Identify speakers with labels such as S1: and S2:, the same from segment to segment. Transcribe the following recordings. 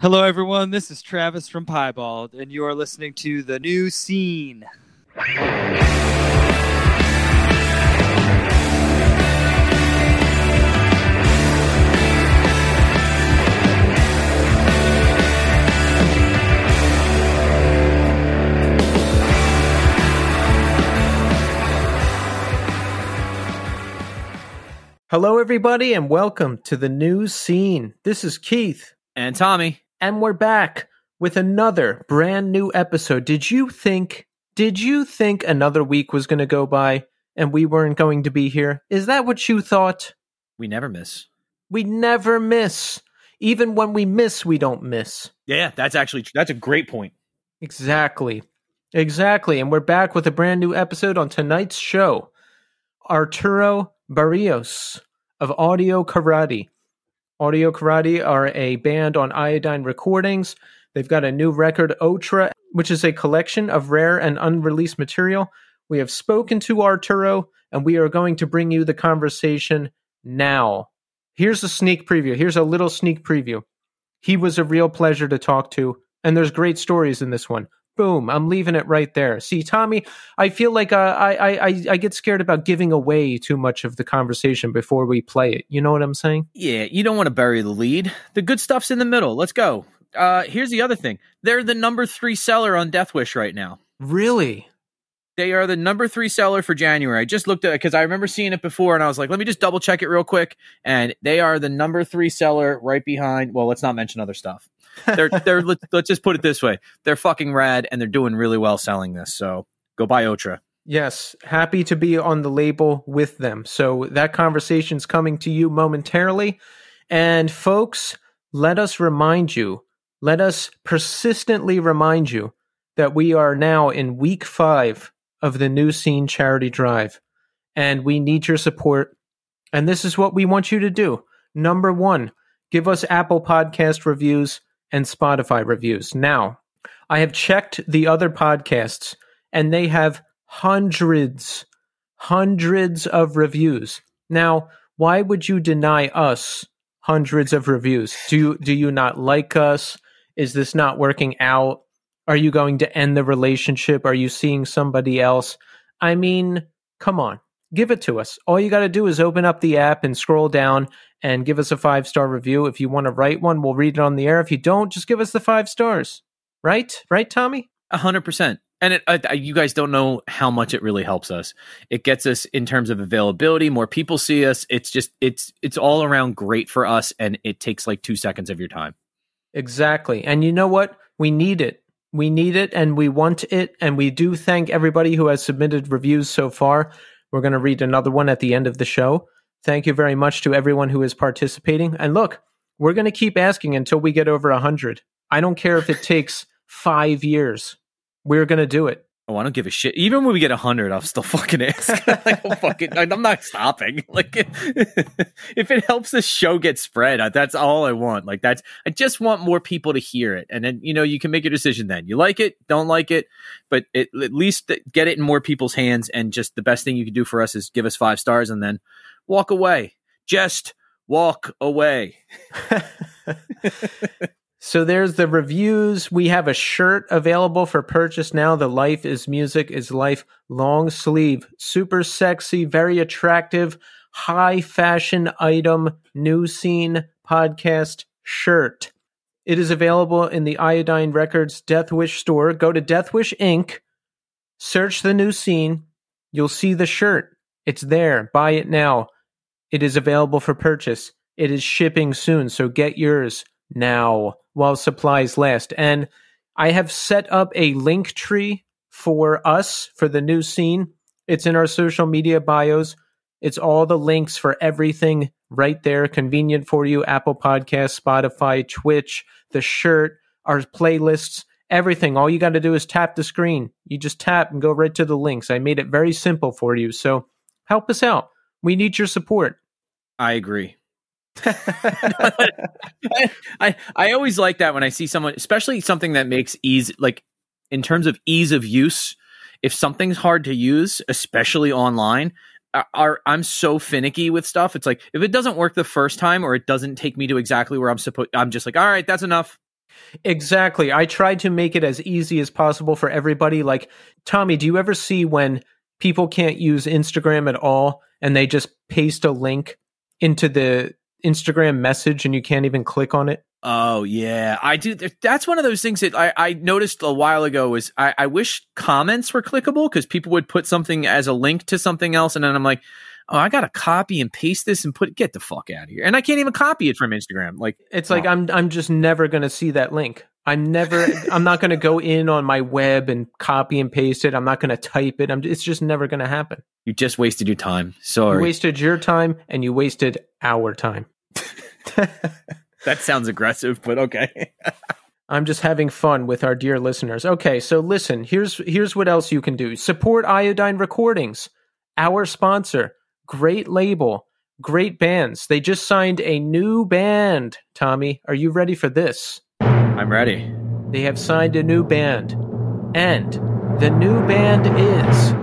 S1: Hello, everyone. This is Travis from Piebald, and you are listening to The New Scene.
S2: Hello, everybody, and welcome to the new scene. This is Keith,
S3: And Tommy.
S2: And we're back with another brand new episode. Did you think? Did you think another week was going to go by and we weren't going to be here? Is that what you thought?
S3: We never miss.
S2: We never miss. Even when we miss, we don't miss.
S3: Yeah, that's actually that's a great point.
S2: Exactly. Exactly. And we're back with a brand new episode on tonight's show. Arturo Barrios of Audio Karate. Audio Karate are a band on Iodine Recordings. They've got a new record, Otra, which is a collection of rare and unreleased material. We have spoken to Arturo, and we are going to bring you the conversation now. Here's a sneak preview. Here's a little sneak preview. He was a real pleasure to talk to, and there's great stories in this one. Boom! I'm leaving it right there. See, Tommy, I feel like uh, I, I I get scared about giving away too much of the conversation before we play it. You know what I'm saying?
S3: Yeah, you don't want to bury the lead. The good stuff's in the middle. Let's go. Uh here's the other thing. They're the number 3 seller on Death Wish right now.
S2: Really?
S3: They are the number 3 seller for January. I just looked at it cuz I remember seeing it before and I was like, let me just double check it real quick and they are the number 3 seller right behind, well, let's not mention other stuff. They're they're let's, let's just put it this way. They're fucking rad and they're doing really well selling this. So, go buy Otra.
S2: Yes, happy to be on the label with them. So that conversation's coming to you momentarily. And folks, let us remind you, let us persistently remind you that we are now in week five of the New Scene Charity Drive. And we need your support. And this is what we want you to do. Number one, give us Apple Podcast reviews and Spotify reviews. Now, I have checked the other podcasts and they have hundreds, hundreds of reviews. Now, why would you deny us hundreds of reviews? Do you, do you not like us? Is this not working out? Are you going to end the relationship? Are you seeing somebody else? I mean, come on, give it to us. All you got to do is open up the app and scroll down and give us a five star review. If you want to write one, we'll read it on the air. If you don't, just give us the five stars. Right? Right, Tommy?
S3: A hundred percent. And it, uh, you guys don't know how much it really helps us. It gets us in terms of availability. More people see us. It's just it's it's all around great for us, and it takes like two seconds of your time.
S2: Exactly. And you know what? We need it. We need it and we want it. And we do thank everybody who has submitted reviews so far. We're going to read another one at the end of the show. Thank you very much to everyone who is participating. And look, we're going to keep asking until we get over 100. I don't care if it takes five years. We're going to do it.
S3: Oh, I don't give a shit. Even when we get a hundred, I'll still fucking ask. like, oh, I'm fucking, I'm not stopping. Like, if it helps the show get spread, that's all I want. Like, that's I just want more people to hear it, and then you know you can make a decision. Then you like it, don't like it, but it, at least get it in more people's hands. And just the best thing you can do for us is give us five stars, and then walk away. Just walk away.
S2: So there's the reviews. We have a shirt available for purchase now. The Life is Music is Life long sleeve, super sexy, very attractive, high fashion item, new scene podcast shirt. It is available in the Iodine Records Death Wish store. Go to Death Wish Inc., search the new scene. You'll see the shirt. It's there. Buy it now. It is available for purchase. It is shipping soon, so get yours now while supplies last. And I have set up a link tree for us for the new scene. It's in our social media bios. It's all the links for everything right there, convenient for you. Apple Podcasts, Spotify, Twitch, the shirt, our playlists, everything. All you got to do is tap the screen. You just tap and go right to the links. I made it very simple for you. So help us out. We need your support.
S3: I agree. I, I always like that when I see someone, especially something that makes ease like in terms of ease of use. If something's hard to use, especially online, are I'm so finicky with stuff. It's like if it doesn't work the first time or it doesn't take me to exactly where I'm supposed, I'm just like, all right, that's enough.
S2: Exactly. I tried to make it as easy as possible for everybody. Like, Tommy, do you ever see when people can't use Instagram at all and they just paste a link into the Instagram message and you can't even click on it?
S3: Oh yeah, I do. That's one of those things that I, I noticed a while ago. Was I, I wish comments were clickable because people would put something as a link to something else, and then I'm like, oh, I got to copy and paste this and put get the fuck out of here, and I can't even copy it from Instagram. Like
S2: it's like I'm I'm just never gonna see that link. I'm never I'm not gonna go in on my web and copy and paste it. I'm not gonna type it. I'm it's just never gonna happen.
S3: You just wasted your time. Sorry,
S2: you wasted your time and you wasted our time.
S3: that sounds aggressive, but okay.
S2: I'm just having fun with our dear listeners. Okay, so listen, here's here's what else you can do. Support Iodine Recordings, our sponsor. Great label, great bands. They just signed a new band. Tommy, are you ready for this?
S3: I'm ready.
S2: They have signed a new band. And the new band is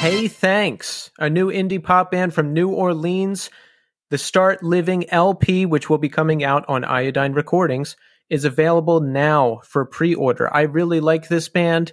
S2: Hey Thanks, a new indie pop band from New Orleans. The Start Living LP, which will be coming out on Iodine Recordings, is available now for pre-order. I really like this band.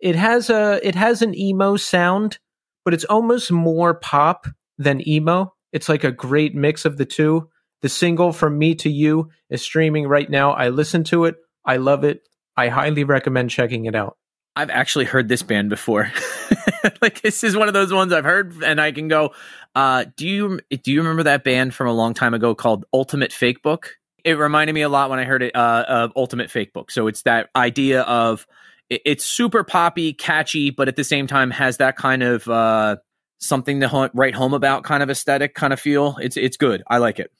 S2: It has a it has an emo sound, but it's almost more pop than emo. It's like a great mix of the two. The single from Me to You is streaming right now. I listen to it. I love it. I highly recommend checking it out.
S3: I've actually heard this band before. like this is one of those ones I've heard, and I can go. Uh, do you do you remember that band from a long time ago called Ultimate Fake Book? It reminded me a lot when I heard it uh, of Ultimate Fake Book. So it's that idea of it, it's super poppy, catchy, but at the same time has that kind of uh, something to write home about kind of aesthetic kind of feel. It's it's good. I like it.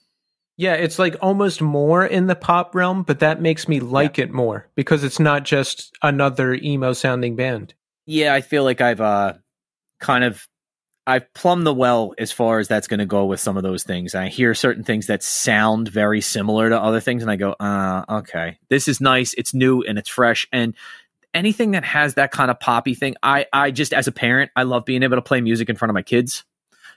S2: Yeah, it's like almost more in the pop realm, but that makes me like yeah. it more because it's not just another emo sounding band.
S3: Yeah, I feel like I've uh kind of I've plumbed the well as far as that's going to go with some of those things. I hear certain things that sound very similar to other things, and I go, uh, okay, this is nice. It's new and it's fresh. And anything that has that kind of poppy thing, I, I just, as a parent, I love being able to play music in front of my kids.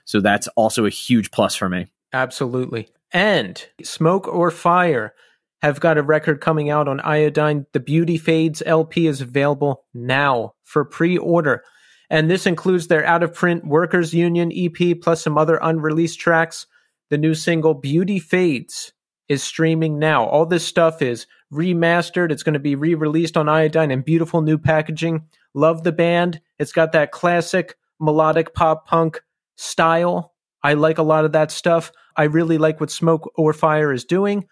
S3: So that's also a huge plus for me.
S2: Absolutely and Smoke or Fire have got a record coming out on Iodine. The Beauty Fades LP is available now for pre order. And this includes their out of print Workers Union EP plus some other unreleased tracks. The new single Beauty Fades is streaming now. All this stuff is remastered. It's going to be re released on Iodine in beautiful new packaging. Love the band. It's got that classic melodic pop punk style. I like a lot of that stuff. I really like what Smoke or Fire is doing.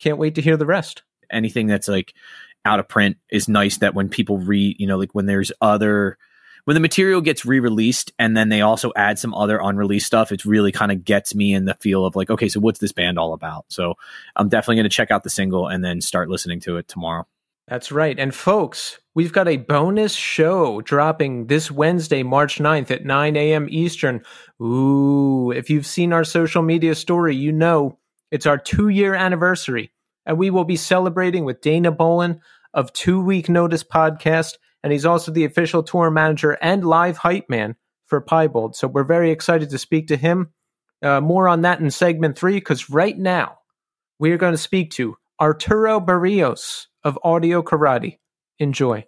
S2: Can't wait to hear the rest.
S3: Anything that's like out of print is nice that when people read, you know, like when there's other when the material gets re-released and then they also add some other unreleased stuff, it really kind of gets me in the feel of like, okay, so what's this band all about? So I'm definitely going to check out the single and then start listening to it tomorrow.
S2: That's right. And folks, we've got a bonus show dropping this Wednesday, March 9th at 9 a.m. Eastern. Ooh, if you've seen our social media story, you know it's our two year anniversary. And we will be celebrating with Dana Bolin of Two Week Notice Podcast. And he's also the official tour manager and live hype man for Piebald. So we're very excited to speak to him. Uh, more on that in segment three, because right now we are going to speak to Arturo Barrios of Audio Karate. Enjoy.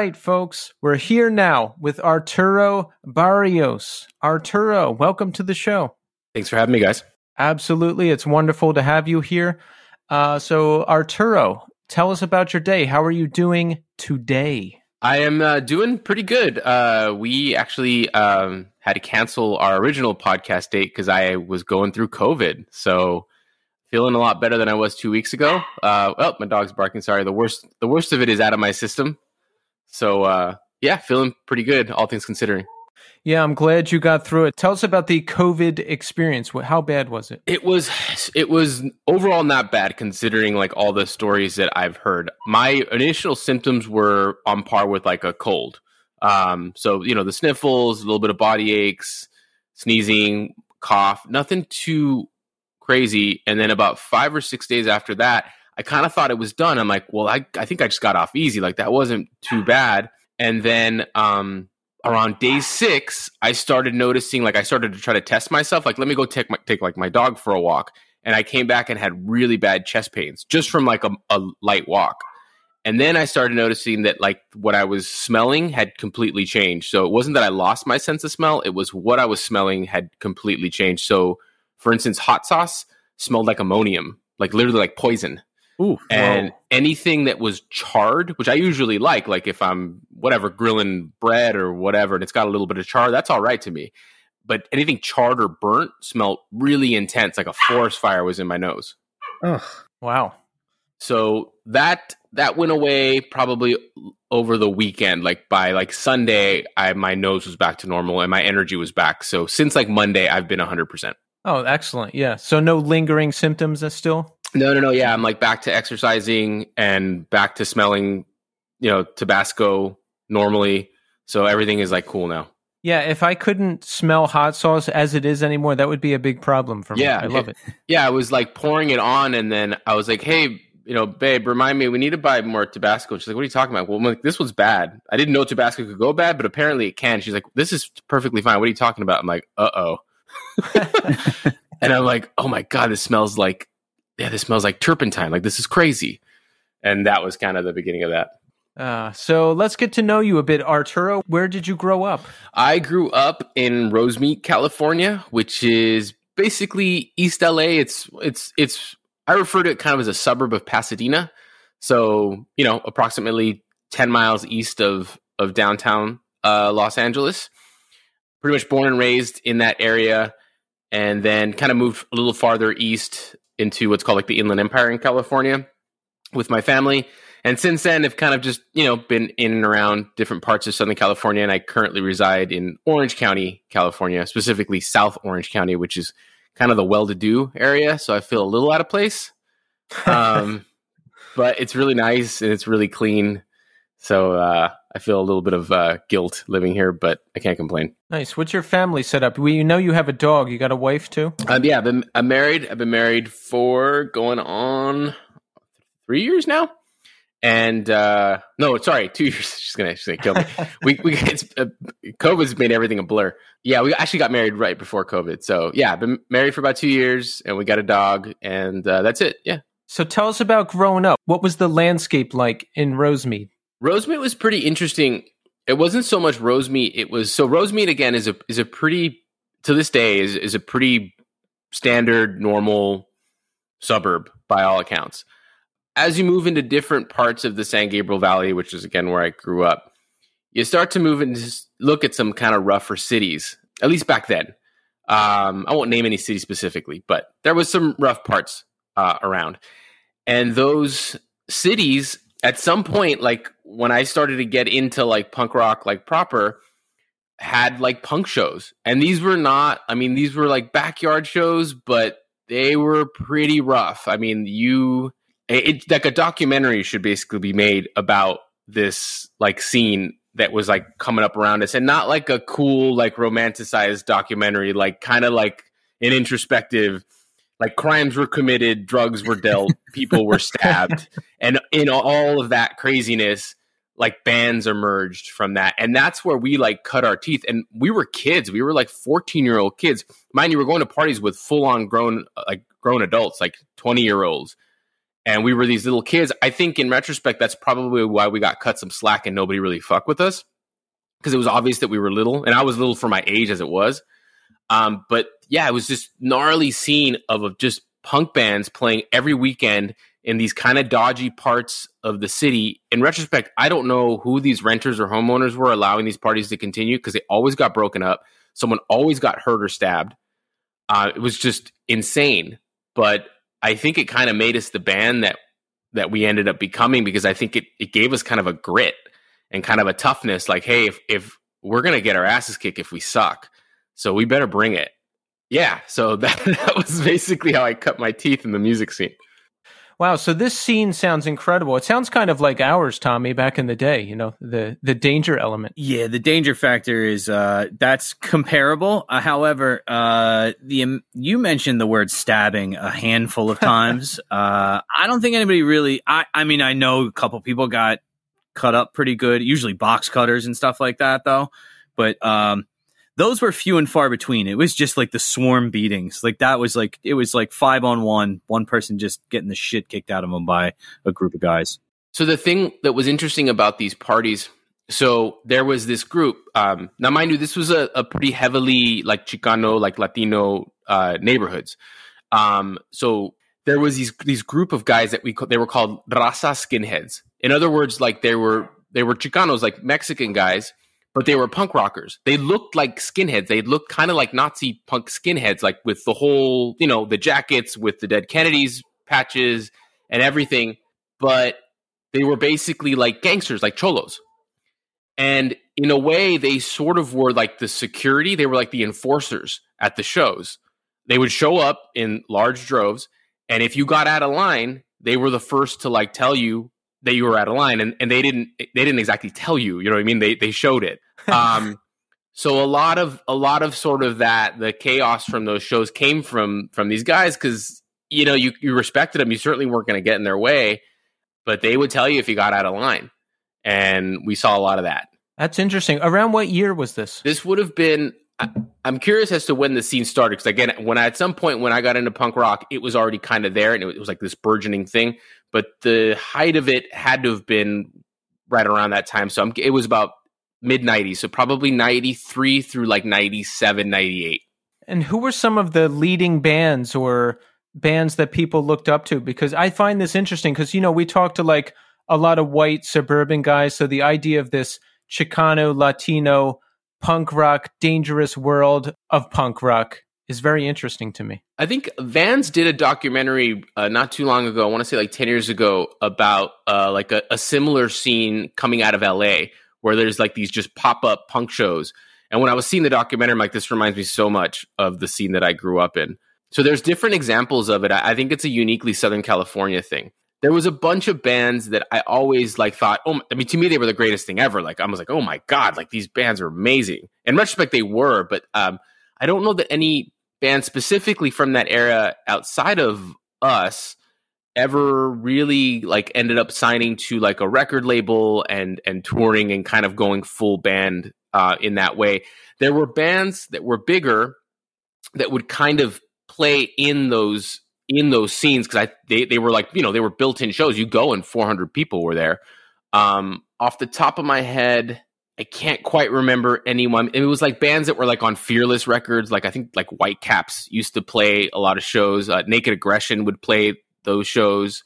S2: Right, folks, we're here now with Arturo Barrios. Arturo, welcome to the show.
S4: Thanks for having me, guys.
S2: Absolutely. It's wonderful to have you here. Uh, so, Arturo, tell us about your day. How are you doing today?
S4: I am uh, doing pretty good. Uh, we actually um, had to cancel our original podcast date because I was going through COVID. So, feeling a lot better than I was two weeks ago. Uh, well, my dog's barking. Sorry. The worst, the worst of it is out of my system. So, uh, yeah, feeling pretty good, all things considering.
S2: Yeah, I'm glad you got through it. Tell us about the COVID experience. How bad was it?
S4: It was it was overall not bad considering like all the stories that I've heard. My initial symptoms were on par with like a cold. Um, so you know the sniffles, a little bit of body aches, sneezing, cough, nothing too crazy. And then about five or six days after that, I kind of thought it was done. I'm like, well, I I think I just got off easy. Like that wasn't too bad. And then um around day six, I started noticing, like, I started to try to test myself. Like, let me go take my, take like my dog for a walk, and I came back and had really bad chest pains just from like a, a light walk. And then I started noticing that like what I was smelling had completely changed. So it wasn't that I lost my sense of smell; it was what I was smelling had completely changed. So, for instance, hot sauce smelled like ammonium, like literally like poison.
S3: Ooh,
S4: and anything that was charred, which I usually like, like if I'm whatever grilling bread or whatever, and it's got a little bit of char, that's all right to me. But anything charred or burnt smelled really intense, like a forest fire was in my nose.
S2: Ugh, wow.
S4: So that that went away probably over the weekend. Like by like Sunday, I my nose was back to normal and my energy was back. So since like Monday, I've been hundred percent.
S2: Oh, excellent. Yeah. So no lingering symptoms uh, still?
S4: No, no, no. Yeah, I'm like back to exercising and back to smelling, you know, Tabasco normally. So everything is like cool now.
S2: Yeah, if I couldn't smell hot sauce as it is anymore, that would be a big problem for me.
S4: Yeah,
S2: I love it.
S4: Yeah, I was like pouring it on, and then I was like, "Hey, you know, babe, remind me, we need to buy more Tabasco." She's like, "What are you talking about?" Well, I'm like, "This was bad. I didn't know Tabasco could go bad, but apparently it can." She's like, "This is perfectly fine. What are you talking about?" I'm like, "Uh oh," and I'm like, "Oh my god, this smells like yeah, this smells like turpentine. Like this is crazy. And that was kind of the beginning of that.
S2: Uh, so let's get to know you a bit, Arturo. Where did you grow up?
S4: I grew up in Rosemead, California, which is basically East LA. It's it's it's I refer to it kind of as a suburb of Pasadena. So, you know, approximately 10 miles east of of downtown uh, Los Angeles. Pretty much born and raised in that area and then kind of moved a little farther east into what's called like the Inland Empire in California with my family. And since then, I've kind of just, you know, been in and around different parts of Southern California. And I currently reside in Orange County, California, specifically South Orange County, which is kind of the well to do area. So I feel a little out of place. Um, but it's really nice and it's really clean. So uh, I feel a little bit of uh, guilt living here, but I can't complain.
S2: Nice. What's your family set up? We you know you have a dog. You got a wife too?
S4: Um, yeah, I've been, I'm married. I've been married for going on three years now. And uh, no, sorry, two years. She's gonna, she's gonna kill me. we we it's, uh, COVID's made everything a blur. Yeah, we actually got married right before COVID. So yeah, I've been married for about two years, and we got a dog, and uh, that's it. Yeah.
S2: So tell us about growing up. What was the landscape like in Rosemead?
S4: Rosemead was pretty interesting. It wasn't so much Rosemead. It was so Rosemead again is a is a pretty to this day is is a pretty standard normal suburb by all accounts. As you move into different parts of the San Gabriel Valley, which is again where I grew up, you start to move and look at some kind of rougher cities. At least back then, um, I won't name any city specifically, but there was some rough parts uh, around, and those cities at some point, like when I started to get into like punk rock, like proper, had like punk shows. And these were not, I mean, these were like backyard shows, but they were pretty rough. I mean, you, it, like a documentary should basically be made about this like scene that was like coming up around us and not like a cool, like romanticized documentary, like kind of like an introspective like crimes were committed, drugs were dealt, people were stabbed, and in all of that craziness, like bands emerged from that, and that's where we like cut our teeth. And we were kids; we were like fourteen year old kids. Mind you, we're going to parties with full on grown uh, like grown adults, like twenty year olds, and we were these little kids. I think in retrospect, that's probably why we got cut some slack and nobody really fucked with us because it was obvious that we were little, and I was little for my age as it was. Um, but yeah, it was just gnarly scene of, of just punk bands playing every weekend in these kind of dodgy parts of the city. In retrospect, I don't know who these renters or homeowners were allowing these parties to continue because they always got broken up. Someone always got hurt or stabbed. Uh, it was just insane. But I think it kind of made us the band that that we ended up becoming because I think it, it gave us kind of a grit and kind of a toughness. Like, hey, if if we're gonna get our asses kicked if we suck, so we better bring it. Yeah. So that that was basically how I cut my teeth in the music scene.
S2: Wow, so this scene sounds incredible. It sounds kind of like ours, Tommy, back in the day, you know, the the danger element.
S3: Yeah, the danger factor is uh that's comparable. Uh, however, uh the um, you mentioned the word stabbing a handful of times. uh I don't think anybody really I I mean, I know a couple people got cut up pretty good, usually box cutters and stuff like that though. But um those were few and far between. It was just like the swarm beatings. Like that was like it was like five on one, one person just getting the shit kicked out of them by a group of guys.
S4: So the thing that was interesting about these parties, so there was this group. Um, now, mind you, this was a, a pretty heavily like Chicano, like Latino uh, neighborhoods. Um, so there was these these group of guys that we they were called raza skinheads. In other words, like they were they were Chicanos, like Mexican guys but they were punk rockers. They looked like skinheads. They looked kind of like Nazi punk skinheads, like with the whole, you know, the jackets with the dead Kennedys patches and everything. But they were basically like gangsters, like cholos. And in a way, they sort of were like the security. They were like the enforcers at the shows. They would show up in large droves. And if you got out of line, they were the first to like tell you that you were out of line and, and they didn't they didn't exactly tell you you know what i mean? They they showed it. Um so a lot of a lot of sort of that the chaos from those shows came from from these guys because you know you, you respected them. You certainly weren't going to get in their way but they would tell you if you got out of line and we saw a lot of that.
S2: That's interesting. Around what year was this?
S4: This would have been I, am curious as to when the scene started because again, when I, at some point when I got into punk rock, it was already kind of there and it was like this burgeoning thing. But the height of it had to have been right around that time. So I'm, it was about mid 90s, so probably 93 through like 97, 98.
S2: And who were some of the leading bands or bands that people looked up to? Because I find this interesting because you know we talked to like a lot of white suburban guys, so the idea of this Chicano Latino punk rock, dangerous world of punk rock is very interesting to me.
S4: I think Vans did a documentary uh, not too long ago. I want to say like ten years ago about uh, like a, a, similar scene coming out of LA where there's like these just pop up punk shows. And when I was seeing the documentary, I'm like, this reminds me so much of the scene that I grew up in. So there's different examples of it. I, I think it's a uniquely Southern California thing there was a bunch of bands that I always like thought, oh, I mean, to me, they were the greatest thing ever. Like, I was like, oh my God, like these bands are amazing. In retrospect, they were, but um, I don't know that any band specifically from that era outside of us ever really like ended up signing to like a record label and and touring and kind of going full band uh, in that way. There were bands that were bigger that would kind of play in those in those scenes because I they they were like you know they were built in shows. You go and 400 people were there. Um, off the top of my head, I can't quite remember anyone. It was like bands that were like on Fearless Records. Like I think like Whitecaps used to play a lot of shows. Uh, Naked Aggression would play those shows.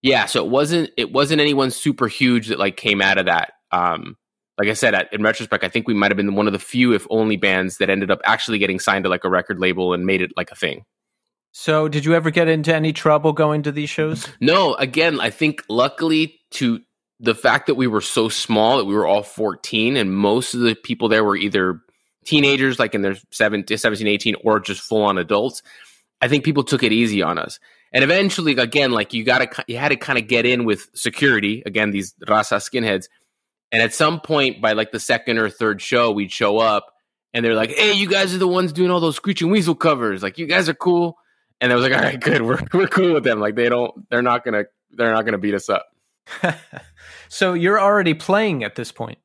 S4: Yeah, so it wasn't it wasn't anyone super huge that like came out of that. Um, like I said, in retrospect, I think we might have been one of the few, if only, bands that ended up actually getting signed to like a record label and made it like a thing.
S2: So, did you ever get into any trouble going to these shows?
S4: No. Again, I think luckily to the fact that we were so small that we were all 14 and most of the people there were either teenagers like in their 17, 17 18 or just full on adults i think people took it easy on us. And eventually again like you gotta you had to kind of get in with security again these raza skinheads. And at some point by like the second or third show we'd show up and they're like hey you guys are the ones doing all those screeching weasel covers. Like you guys are cool. And I was like, all right, good, we're we're cool with them. Like they don't, they're not gonna, they're not gonna beat us up.
S2: so you're already playing at this point.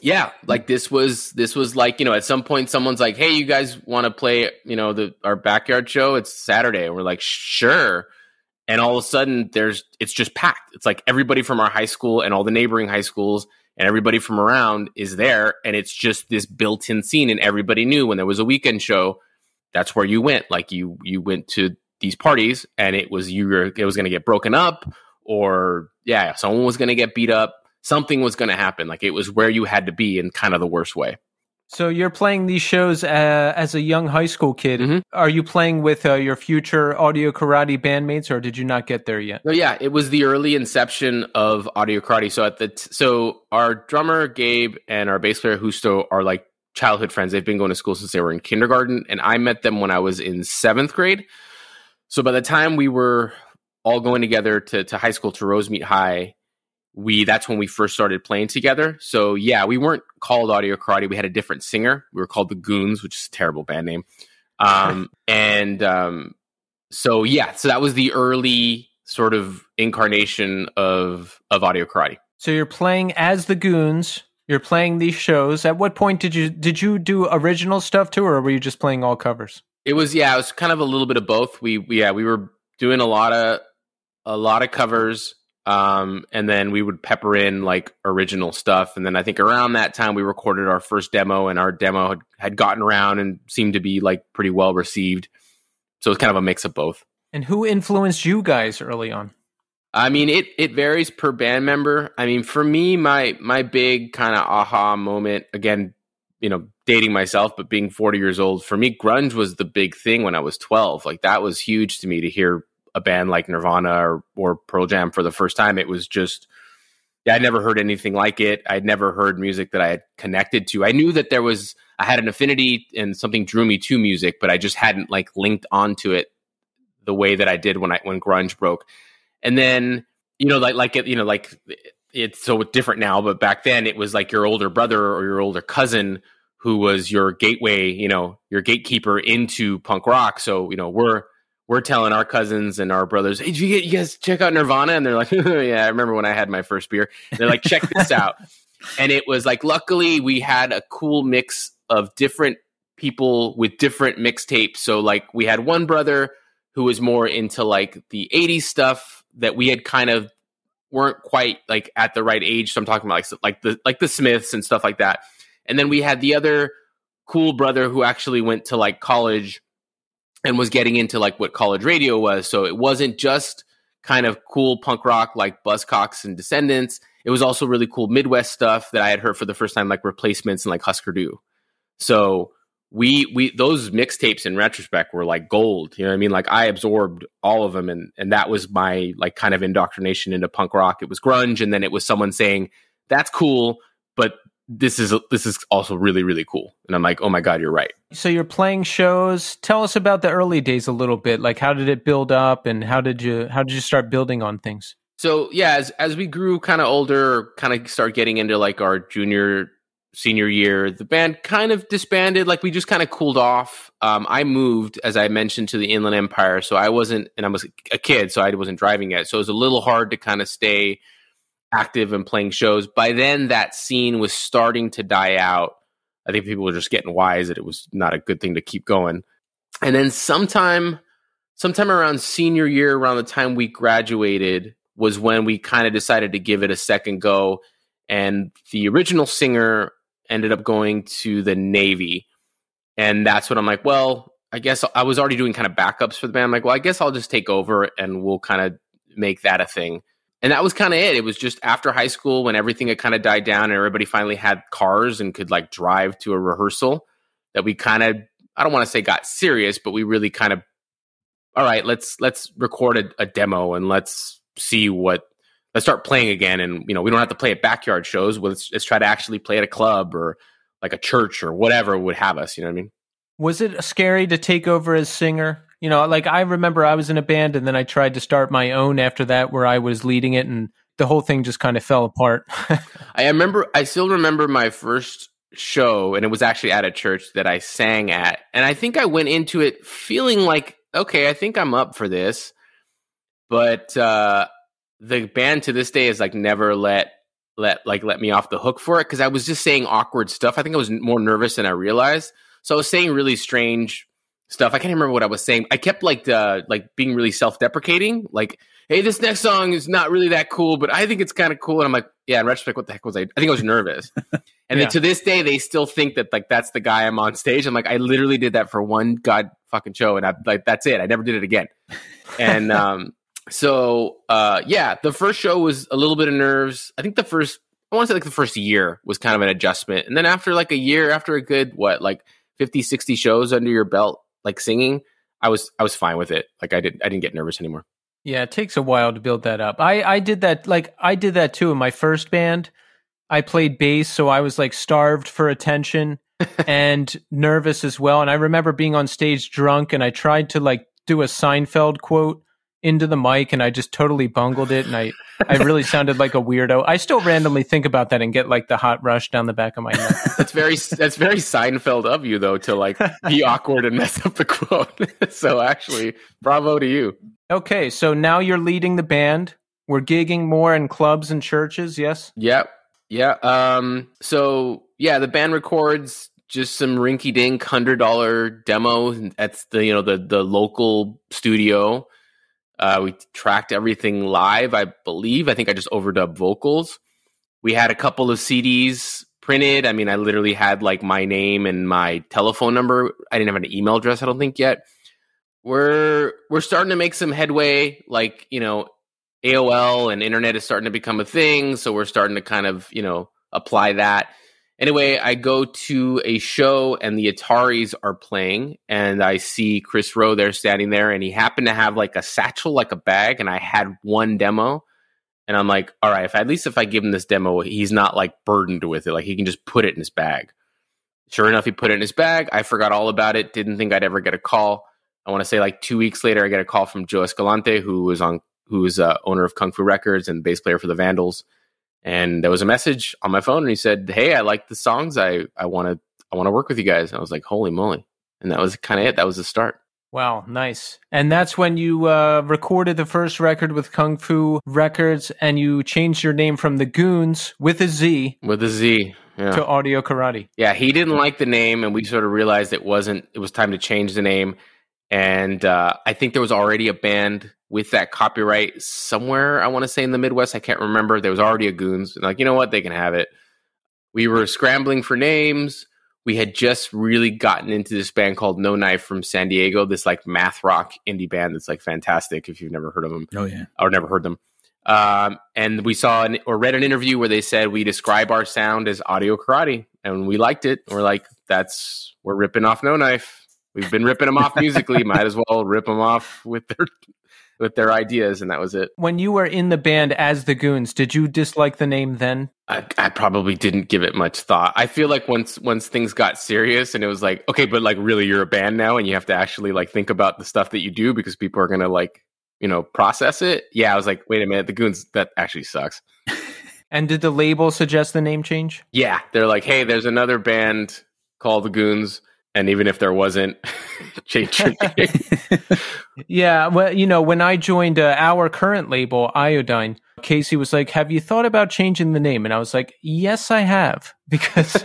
S4: Yeah, like this was this was like you know at some point someone's like, hey, you guys want to play you know the our backyard show? It's Saturday, and we're like, sure. and all of a sudden there's it's just packed. It's like everybody from our high school and all the neighboring high schools and everybody from around is there, and it's just this built-in scene, and everybody knew when there was a weekend show, that's where you went. Like you you went to these parties, and it was you were it was going to get broken up, or yeah, someone was going to get beat up. Something was going to happen. Like it was where you had to be in kind of the worst way.
S2: So you're playing these shows uh, as a young high school kid.
S4: Mhm.
S2: Are you playing with uh, your future audio karate bandmates, or did you not get there yet?
S4: No, yeah, it was the early inception of audio karate. So at the t- so our drummer Gabe and our bass player Husto are like childhood friends. They've been going to school since they were in kindergarten, and I met them when I was in seventh grade. So by the time we were all going together to to high school to Rosemead High, we that's when we first started playing together. So yeah, we weren't called audio karate. We had a different singer. We were called the Goons, which is a terrible band name. Um, and um, so yeah, so that was the early sort of incarnation of of audio karate.
S2: So you're playing as the goons. You're playing these shows. At what point did you did you do original stuff too, or were you just playing all covers?
S4: It was yeah, it was kind of a little bit of both. We, we yeah, we were doing a lot of a lot of covers um and then we would pepper in like original stuff and then I think around that time we recorded our first demo and our demo had, had gotten around and seemed to be like pretty well received. So it's kind of a mix of both.
S2: And who influenced you guys early on?
S4: I mean, it it varies per band member. I mean, for me, my my big kind of aha moment again, you know, dating myself, but being 40 years old, for me, grunge was the big thing when I was 12. Like that was huge to me to hear a band like Nirvana or or Pearl Jam for the first time. It was just yeah, I'd never heard anything like it. I'd never heard music that I had connected to. I knew that there was I had an affinity and something drew me to music, but I just hadn't like linked onto it the way that I did when I when grunge broke. And then, you know, like like it, you know, like it's so different now, but back then it was like your older brother or your older cousin who was your gateway, you know, your gatekeeper into punk rock. So, you know, we're we're telling our cousins and our brothers, "Hey, did you get you guys check out Nirvana?" And they're like, "Yeah, I remember when I had my first beer." they're like, "Check this out." And it was like, luckily, we had a cool mix of different people with different mixtapes. So, like, we had one brother who was more into like the 80s stuff that we had kind of weren't quite like at the right age. So I'm talking about like like the like the Smiths and stuff like that. And then we had the other cool brother who actually went to like college and was getting into like what college radio was. So it wasn't just kind of cool punk rock like Buzzcocks and Descendents. It was also really cool Midwest stuff that I had heard for the first time, like replacements and like Husker Du. So we we those mixtapes in retrospect were like gold. You know what I mean? Like I absorbed all of them, and and that was my like kind of indoctrination into punk rock. It was grunge, and then it was someone saying that's cool, this is this is also really really cool. And I'm like, oh my god, you're right.
S2: So you're playing shows. Tell us about the early days a little bit. Like how did it build up and how did you how did you start building on things?
S4: So yeah, as as we grew kind of older, kind of start getting into like our junior senior year, the band kind of disbanded. Like we just kind of cooled off. Um, I moved, as I mentioned, to the Inland Empire, so I wasn't, and I was a kid, so I wasn't driving yet. So it was a little hard to kind of stay active and playing shows. By then, that scene was starting to die out. I think people were just getting wise that it was not a good thing to keep going. And then sometime, sometime around senior year, around the time we graduated, was when we kind of decided to give it a second go. And the original singer ended up going to the Navy. And that's when I'm like, well, I guess I was already doing kind of backups for the band. I'm like, well, I guess I'll just take over and we'll kind of make that a thing. And that was kind of it. It was just after high school when everything had kind of died down and everybody finally had cars and could like drive to a rehearsal that we kind of, I don't want to say got serious, but we really kind of, all right, let's, let's record a, a demo and let's see what let's start playing again and you know we don't have to play at backyard shows let's, let's try to actually play at a club or like a church or whatever would have us you know what i mean
S2: Was it scary to take over as singer? You know, like I remember I was in a band and then I tried to start my own after that where I was leading it and the whole thing just kind of fell apart.
S4: i remember i still remember my first show and it was actually at a church that i sang at and i think i went into it feeling like okay i think i'm up for this but uh the band to this day is like never let let like let me off the hook for it because I was just saying awkward stuff. I think I was more nervous than I realized. So I was saying really strange stuff. I can't remember what I was saying. I kept like uh, like being really self deprecating, like, "Hey, this next song is not really that cool, but I think it's kind of cool." And I'm like, "Yeah." In retrospect, what the heck was I? I think I was nervous. And
S2: Yeah.
S4: then to this day, they still think that like that's the guy I'm on stage. I'm like, I literally did that for one god fucking show, and I like that's it. I never did it again. And um, so uh, yeah, the first show was a little bit of nerves. I think the first, I want to say like the first year was kind of an adjustment, and then after like a year, after a good what like 50, 60 shows under your belt, like singing, I was I was fine with it. Like I didn't I didn't get nervous anymore.
S2: Yeah, it takes a while to build that up. I I did that like I did that too in my first band. I played bass, so I was like starved for attention and nervous as well. And I remember being on stage drunk and I tried to like do a Seinfeld quote into the mic and I just totally bungled it and I I really sounded like a weirdo. I still randomly think about that and get like the hot rush down the back of my neck.
S4: That's very that's very Seinfeld of you though to like be awkward and mess up the quote. so actually, bravo to you.
S2: Okay, so now you're leading the band. We're gigging more in clubs and churches, yes?
S4: Yep. Yeah. Um, so yeah, the band records just some rinky dink hundred dollar demo at the you know the the local studio. Uh, we tracked everything live, I believe. I think I just overdubbed vocals. We had a couple of CDs printed. I mean, I literally had like my name and my telephone number. I didn't have an email address, I don't think yet. We're we're starting to make some headway. Like you know, AOL and internet is starting to become a thing. So we're starting to kind of, you know, apply that. Anyway, I go to a show and the Ataris are playing, and I see Chris Rowe there standing there, and he happened to have like a satchel, like a bag, and I had one demo. And I'm like, all right, if at least if I give him this demo, he's not like burdened with it. Like he can just put it in his bag. Sure enough, he put it in his bag. I forgot all about it. Didn't think I'd ever get a call. I want to say like two weeks later, I get a call from Joe Escalante, who was on who is uh, owner of Kung Fu Records and bass player for the Vandals. And there was a message on my phone, and he said, "Hey, I like the songs. I I want to I want to work with you guys." And I was like, "Holy moly!" And that was kind of it. That was the start.
S2: Wow, nice. And that's when you uh, recorded the first record with Kung Fu Records and you changed your name from The Goons with a Z
S4: with a Z. Yeah.
S2: to Audio Karate.
S4: Yeah, he didn't like the name, and we sort of realized it wasn't. It was time to change the name, and uh, I think there was already a band with that copyright somewhere. I want to say in the Midwest. I can't remember. There was already a Goons, and like you know what, they can have it. We were scrambling for names. We had just really gotten into this band called No Knife from San Diego. This like math rock indie band that's like fantastic. If you've never heard of them,
S3: Oh yeah.
S4: or never heard them. Um, and we saw an, or read an interview where they said we describe our sound as audio karate, and we liked it. We're like, that's we're ripping off No Knife. We've been ripping them off musically. Might as well rip them off with their with their ideas, and that was it.
S2: When you were in the band as The Goons, did you dislike the name then?
S4: I, I probably didn't give it much thought. I feel like once once things got serious and it was like, okay, but like really you're a band now and you have to actually like think about the stuff that you do because people are gonna like, you know, process it. Yeah, I was like, wait a minute, the goons that actually sucks.
S2: And did the label suggest the name change?
S4: Yeah. They're like, hey, there's another band called the Goons. And even if there wasn't, change your name.
S2: Yeah, well, you know, when I joined uh, our current label, Iodine, Casey was like, "Have you thought about changing the name?" And I was like, "Yes, I have," because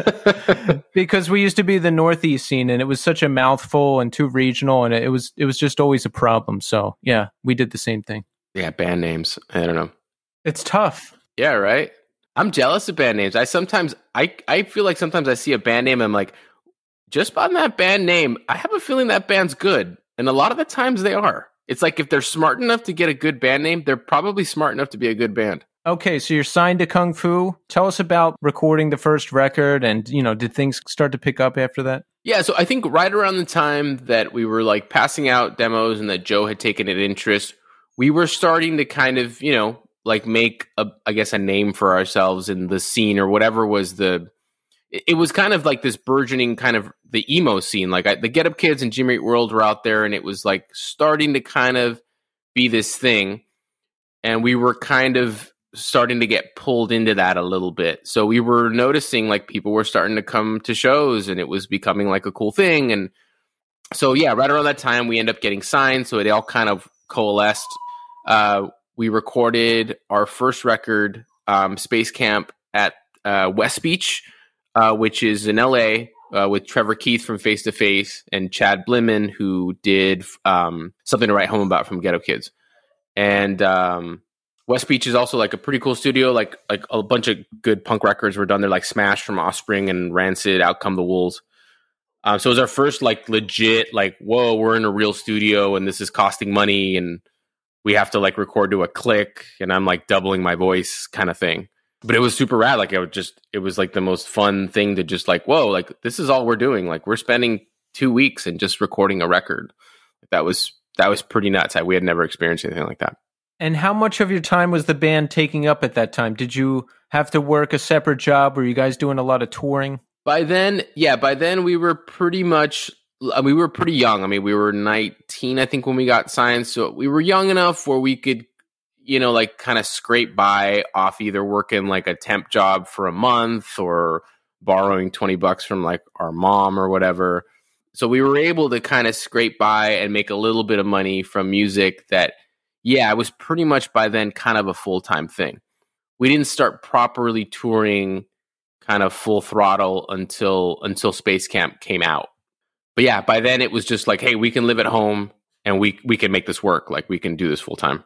S2: because we used to be the Northeast scene, and it was such a mouthful and too regional, and it was it was just always a problem. So yeah, we did the same thing.
S4: yeah, band names. I don't know.
S2: It's tough.
S4: Yeah, right. I'm jealous of band names. I sometimes I I feel like sometimes I see a band name, and I'm like, just by that band name, I have a feeling that band's good. And a lot of the times they are. It's like if they're smart enough to get a good band name, they're probably smart enough to be a good band.
S2: Okay, so you're signed to Kung Fu. Tell us about recording the first record, and you know, did things start to pick up after that?
S4: Yeah, so I think right around the time that we were like passing out demos and that Joe had taken an interest, we were starting to kind of, you know, like make a I guess a name for ourselves in the scene or whatever was the it was kind of like this burgeoning kind of the emo scene. Like I, the Get Up Kids and Jimmy Eat World were out there and it was like starting to kind of be this thing. And we were kind of starting to get pulled into that a little bit. So we were noticing like people were starting to come to shows and it was becoming like a cool thing. And so, yeah, right around that time, we end up getting signed. So it all kind of coalesced. Uh, we recorded our first record, um, Space Camp, at uh, West Beach, uh, which is in LA. uh, with Trevor Keith from Face to Face and Chad Blinman, who did um, something to write home about from Get Up Kids. And um, West Beach is also like a pretty cool studio. Like like a bunch of good punk records were done there, like Smash from Offspring and Rancid, Out Come the Wolves. Um, so it was our first like legit like whoa, we're in a real studio and this is costing money and we have to like record to a click and I'm like doubling my voice kind of thing. But it was super rad. Like it was just it was like the most fun thing to just like whoa, like this is all we're doing. Like we're spending two weeks and just recording a record. That was that was pretty nuts. I, We had never experienced anything like that.
S2: And how much of your time was the band taking up at that time? Did you have to work a separate job? Were you guys doing a lot of touring?
S4: By then, yeah, by then we were pretty much uh, we were pretty young. I mean, we were 19 I think when we got signed, so we were young enough where we could you know, like kind of scrape by off either working like a temp job for a month or borrowing 20 bucks from like our mom or whatever. So we were able to kind of scrape by and make a little bit of money from music that yeah, it was pretty much by then kind of a full time thing. We didn't start properly touring kind of full throttle until until Space Camp came out. But yeah, by then it was just like, hey, we can live at home and we we can make this work. Like we can do this full time.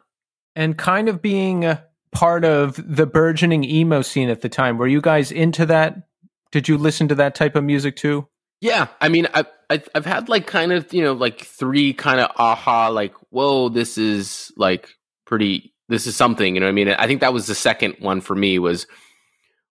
S2: And kind of being part of the burgeoning emo scene at the time. Were you guys into that? Did you listen to that type of music too?
S4: Yeah, I mean, I, I I've had like kind of you know like three kind of aha like whoa this is like pretty this is something you know I mean I think that was the second one for me was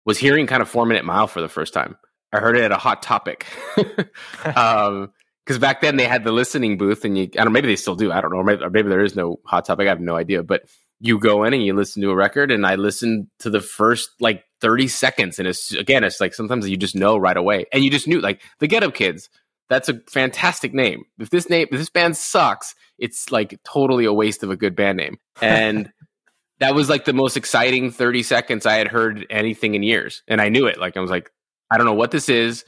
S4: was hearing kind of four minute mile for the first time I heard it at a hot topic um because back then they had the listening booth and you I don't maybe they still do I don't know or maybe, or maybe there is no hot topic I have no idea but you go in and you listen to a record and I listened to the first like 30 seconds and it's again it's like sometimes you just know right away and you just knew like the Get Up Kids that's a fantastic name. If this name if this band sucks it's like totally a waste of a good band name. And that was like the most exciting 30 seconds I had heard anything in years and I knew it like I was like I don't know what this is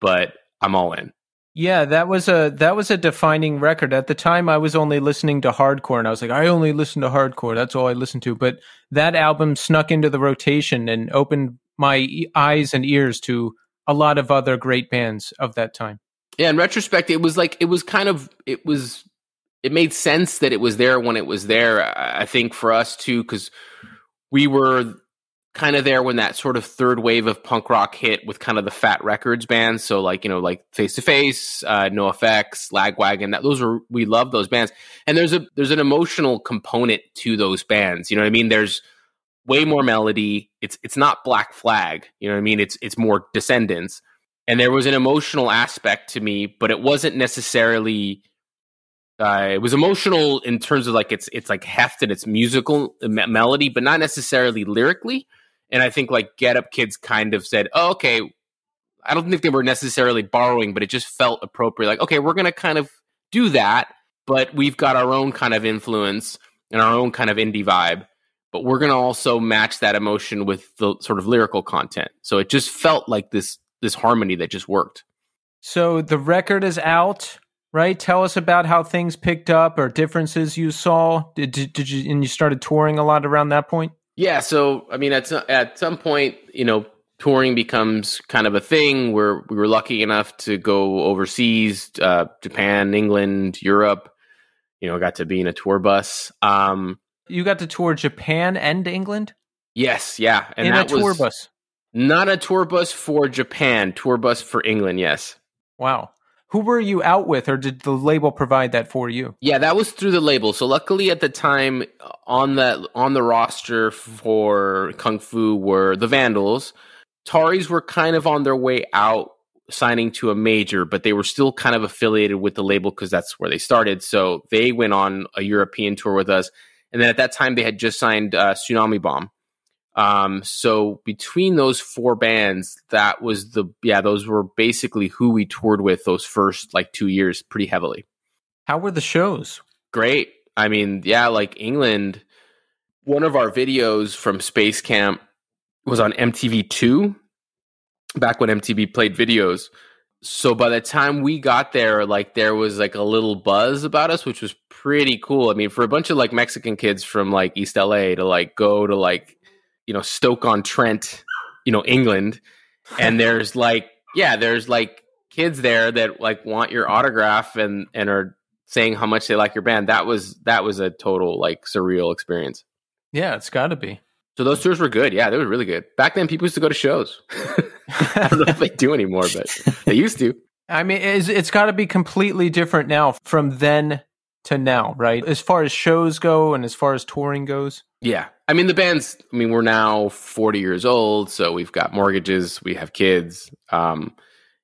S4: but I'm all in
S2: yeah, that was a that was a defining record. At the time I was only listening to hardcore and I was like I only listen to hardcore. That's all I listened to. But that album snuck into the rotation and opened my eyes and ears to a lot of other great bands of that time.
S4: Yeah, in retrospect it was like it was kind of it was it made sense that it was there when it was there. I think for us too cuz we were kind of there when that sort of third wave of punk rock hit with kind of the Fat Wreck Chords bands. So like, you know, like Face to Face, uh, Effects, Lagwagon, that those are, we love those bands. And there's a, there's an emotional component to those bands. You know what I mean? There's way more melody. It's, it's not Black Flag. You know what I mean? It's, it's more Descendents. And there was an emotional aspect to me, but it wasn't necessarily, uh, it was emotional in terms of like it's it's like heft and it's musical me- melody, but not necessarily lyrically. And I think like Get Up Kids kind of said, oh, okay, I don't think they were necessarily borrowing, but it just felt appropriate. Like, okay, we're going to kind of do that, but we've got our own kind of influence and our own kind of indie vibe. But we're going to also match that emotion with the sort of lyrical content. So it just felt like this this harmony that just worked.
S2: So the record is out, right? Tell us about how things picked up or differences you saw. Did, did, did you and you started touring a lot around that point?
S4: Yeah, so I mean, at some, at some point, you know, touring becomes kind of a thing. Where we were lucky enough to go overseas, uh, Japan, England, Europe. You know, got to be in a tour bus. Um,
S2: you got to tour Japan and England.
S4: Yes, yeah,
S2: and in a tour bus.
S4: Not a tour bus for Japan, tour bus for England. Yes.
S2: Wow. Who were you out with, or did the label provide that for you?
S4: Yeah, that was through the label. So luckily, at the time, on the on the roster for Kung Fu were the Vandals. Ataris were kind of on their way out, signing to a major, but they were still kind of affiliated with the label because that's where they started. So they went on a European tour with us, and then at that time, they had just signed uh, Tsunami Bomb. Um, so between those four bands, that was the yeah, those were basically who we toured with those first like two years pretty heavily.
S2: How were the shows?
S4: Great. I mean, yeah, like England. One of our videos from Space Camp was on MTV two, back when MTV played videos. So by the time we got there, like there was like a little buzz about us, which was pretty cool. I mean, for a bunch of like Mexican kids from like East LA to like go to like you know Stoke on Trent, you know England, and there's like yeah, there's like kids there that like want your autograph and and are saying how much they like your band. That was that was a total like surreal experience.
S2: Yeah, it's got to be.
S4: So those tours were good. Yeah, they were really good. Back then, people used to go to shows. I don't know if they do anymore, but they used to.
S2: I mean, it's, it's got to be completely different now from then to now, right? As far as shows go and as far as touring goes.
S4: Yeah. I mean, the band's, I mean, we're now 40 years old, so we've got mortgages, we have kids. Um,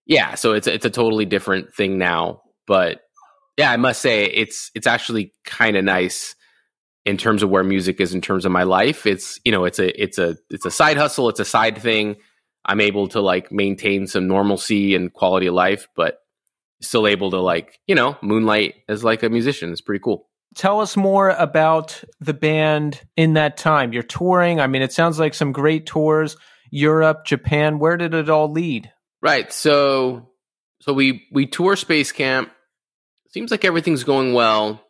S4: yeah, so it's it's a totally different thing now, but yeah, I must say it's it's actually kind of nice in terms of where music is in terms of my life. It's, you know, it's a it's a it's a side hustle, it's a side thing. I'm able to like maintain some normalcy and quality of life, but still able to like, you know, moonlight as like a musician. It's pretty cool.
S2: Tell us more about the band in that time. You're touring. I mean, it sounds like some great tours. Europe, Japan. Where did it all lead?
S4: Right. So so we we tour Space Camp. Seems like everything's going well.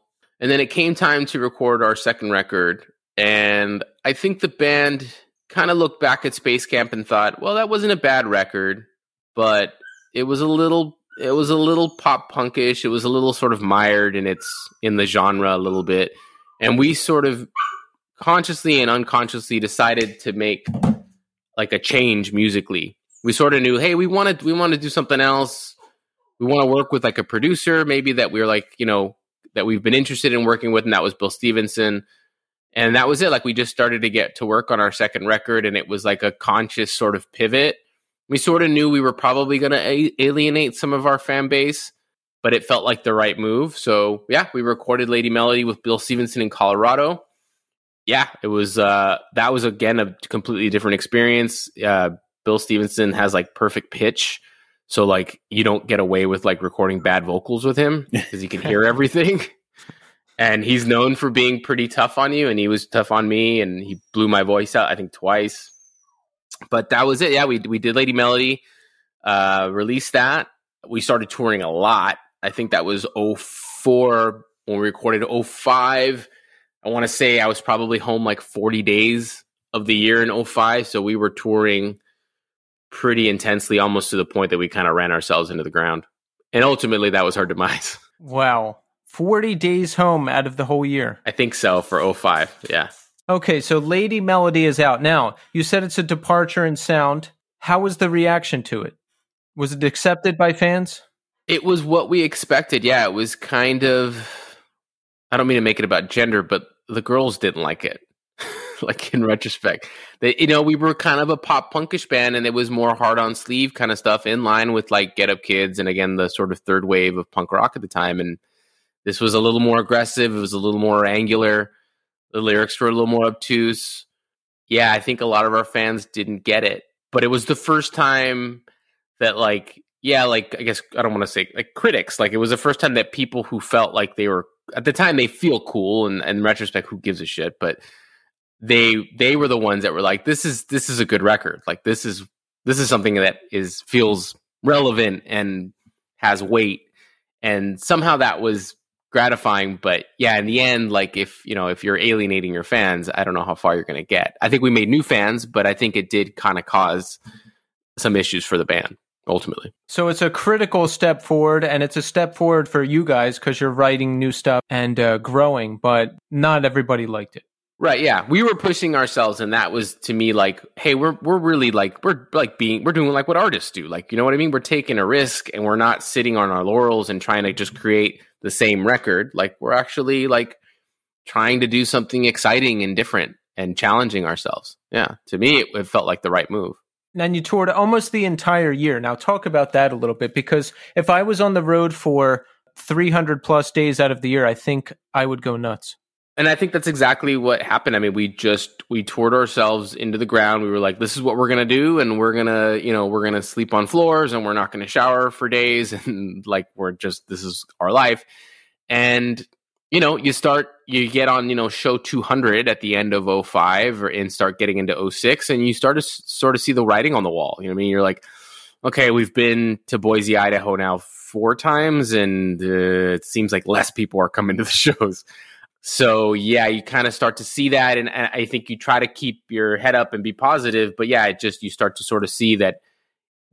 S4: And then it came time to record our second record. And I think the band kind of looked back at Space Camp and thought, well, that wasn't a bad record, but it was a little it was a little pop punkish. It was a little sort of mired in its in the genre a little bit, and we sort of consciously and unconsciously decided to make like a change musically. We sort of knew, hey, we wanted we want to do something else. We want to work with like a producer, maybe that we are like, you know, that we've been interested in working with, and that was Bill Stevenson. And that was it. Like we just started to get to work on our second record, and it was like a conscious sort of pivot we sort of knew we were probably going to a- alienate some of our fan base, but it felt like the right move. So yeah, we recorded Lady Melody with Bill Stevenson in Colorado. Yeah, it was uh, that was again a completely different experience. Uh, Bill Stevenson has like perfect pitch, so like you don't get away with like recording bad vocals with him because he can hear everything. And he's known for being pretty tough on you, and he was tough on me, and he blew my voice out I think twice but that was it. Yeah, we we did Lady Melody, uh, released that. We started touring a lot. I think that was 04 when we recorded 05. I want to say I was probably home like 40 days of the year in 05. So we were touring pretty intensely, almost to the point that we kind of ran ourselves into the ground. And ultimately, that was our demise.
S2: Wow. 40 days home out of the whole year.
S4: I think so for 05. Yeah.
S2: Okay, so Lady Melody is out. Now, you said it's a departure in sound. How was the reaction to it? Was it accepted by fans?
S4: It was what we expected. Yeah, it was kind of I don't mean to make it about gender, but the girls didn't like it. like in retrospect. They you know, we were kind of a pop punkish band and it was more hard on sleeve kind of stuff in line with like Get Up Kids and again the sort of third wave of punk rock at the time and this was a little more aggressive, it was a little more angular the lyrics were a little more obtuse. Yeah, I think a lot of our fans didn't get it, but it was the first time that like yeah, like I guess I don't want to say like critics, like it was the first time that people who felt like they were at the time they feel cool and, and in retrospect who gives a shit, but they they were the ones that were like this is this is a good record. Like this is this is something that is feels relevant and has weight and somehow that was gratifying but yeah in the end like if you know if you're alienating your fans i don't know how far you're going to get i think we made new fans but i think it did kind of cause some issues for the band ultimately
S2: so it's a critical step forward and it's a step forward for you guys because you're writing new stuff and uh, growing but not everybody liked it
S4: Right, yeah. We were pushing ourselves and that was to me like, hey, we're we're really like we're like being we're doing like what artists do. Like, you know what I mean? We're taking a risk and we're not sitting on our laurels and trying to just create the same record. Like we're actually like trying to do something exciting and different and challenging ourselves. Yeah, to me, it, it felt like the right move.
S2: And you toured almost the entire year. Now, talk about that a little bit because if I was on the road for 300 plus days out of the year, I think I would go nuts.
S4: And I think that's exactly what happened. I mean, we just we toured ourselves into the ground. We were like, this is what we're going to do and we're going to, you know, we're going to sleep on floors and we're not going to shower for days and like we're just this is our life. And you know, you start you get on, you know, show 200 at the end of 05 or, and start getting into 06 and you start to s- sort of see the writing on the wall. You know what I mean? You're like, okay, we've been to Boise, Idaho now four times and uh, it seems like less people are coming to the shows so yeah, you kind of start to see that, and, and I think you try to keep your head up and be positive. But yeah, it just you start to sort of see that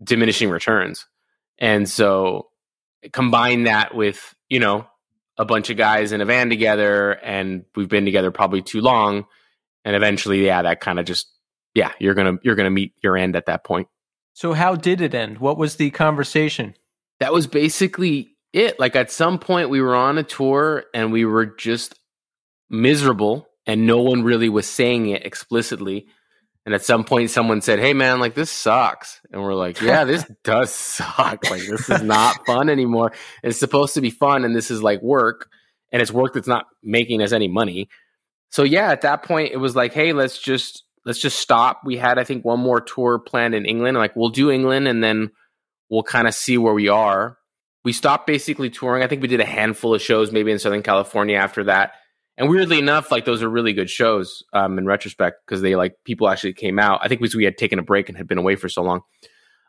S4: diminishing returns, And so combine that with, you know, a bunch of guys in a van together and we've been together probably too long and eventually yeah, that kind of just yeah, you're to you're going to meet your end at that point.
S2: So how did it end? What was the conversation?
S4: That was basically it. Like at some point we were on a tour and we were just miserable and no one really was saying it explicitly. And at some point, someone said, "Hey, man, like this sucks," and we're like, "Yeah, this does suck. Like this is not fun anymore. It's supposed to be fun, and this is like work, and it's work that's not making us any money." So yeah, at that point, it was like, "Hey, let's just let's just stop." We had, I think, one more tour planned in England. Like we'll do England, and then we'll kind of see where we are. We stopped basically touring. I think we did a handful of shows, maybe in Southern California after that and weirdly enough, like those are really good shows um, in retrospect because they like people actually came out. I think because we had taken a break and had been away for so long.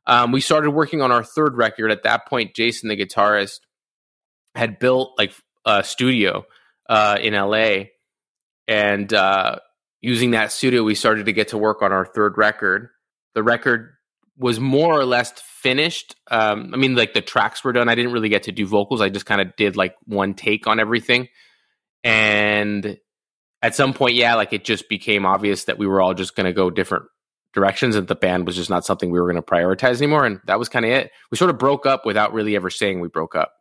S4: Um, we started working on our third record. At that point, Jason, the guitarist, had built like a studio uh, in LA, and uh, using that studio, we started to get to work on our third record. The record was more or less finished. Um, I mean, like the tracks were done. I didn't really get to do vocals. I just kind of did like one take on everything. And at some point, yeah, like it just became obvious that we were all just going to go different directions and the band was just not something we were going to prioritize anymore. And that was kind of it. We sort of broke up without really ever saying we broke up,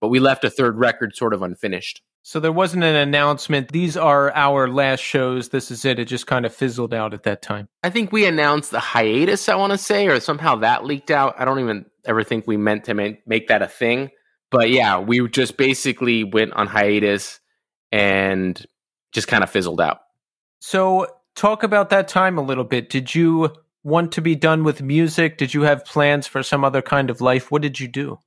S4: but we left a third record sort of unfinished.
S2: So there wasn't an announcement. These are our last shows. This is it. It just kind of fizzled out at that time.
S4: I think we announced the hiatus, I want to say, or somehow that leaked out. I don't even ever think we meant to make that a thing. But yeah, we just basically went on hiatus and just kind of fizzled out.
S2: So, talk about that time a little bit. Did you want to be done with music? Did you have plans for some other kind of life? What did you do?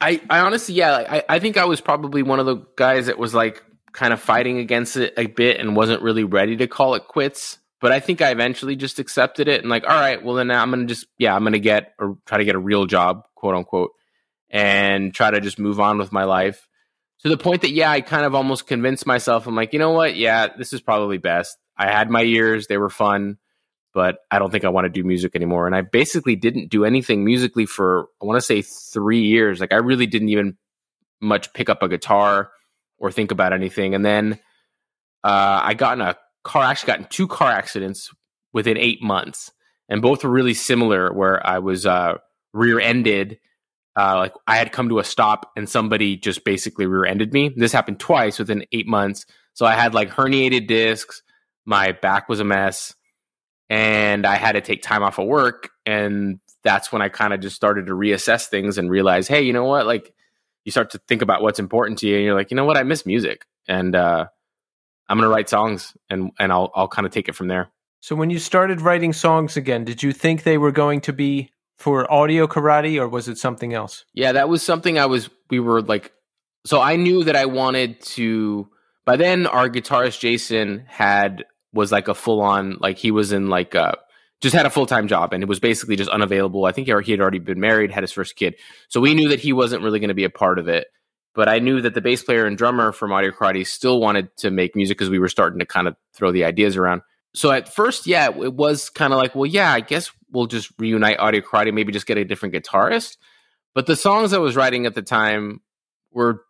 S4: I, I honestly, yeah, I, I think I was probably one of the guys that was like kind of fighting against it a bit and wasn't really ready to call it quits. But I think I eventually just accepted it and like, all right, well then I'm gonna just yeah, I'm gonna get or try to get a real job, quote unquote, and try to just move on with my life to the point that yeah, I kind of almost convinced myself. I'm like, you know what? Yeah, this is probably best. I had my years; they were fun, but I don't think I want to do music anymore. And I basically didn't do anything musically for I want to say three years. Like I really didn't even much pick up a guitar or think about anything. And then uh, I got in a car. Actually, got in two car accidents within eight months, and both were really similar. Where I was uh, rear-ended uh, like I had come to a stop and somebody just basically rear-ended me. This happened twice within eight months. So I had like herniated discs. My back was a mess, and I had to take time off of work. And that's when I kind of just started to reassess things and realize, hey, you know what? Like you start to think about what's important to you, and you're like, you know what? I miss music, and uh, I'm gonna write songs, and and I'll I'll kind of take it from there.
S2: So when you started writing songs again, did you think they were going to be for audio karate or was it something else?
S4: Yeah, that was something I was we were like so I knew that I wanted to by then our guitarist Jason had was like a full on like he was in like a just had a full time job and it was basically just unavailable. I think he had already been married, had his first kid. So we knew that he wasn't really going to be a part of it. But I knew that the bass player and drummer from Audio Karate still wanted to make music because we were starting to kind of throw the ideas around. So at first, yeah, it was kind of like, well, yeah, I guess we'll just reunite Audio Karate, maybe just get a different guitarist. But the songs I was writing at the time were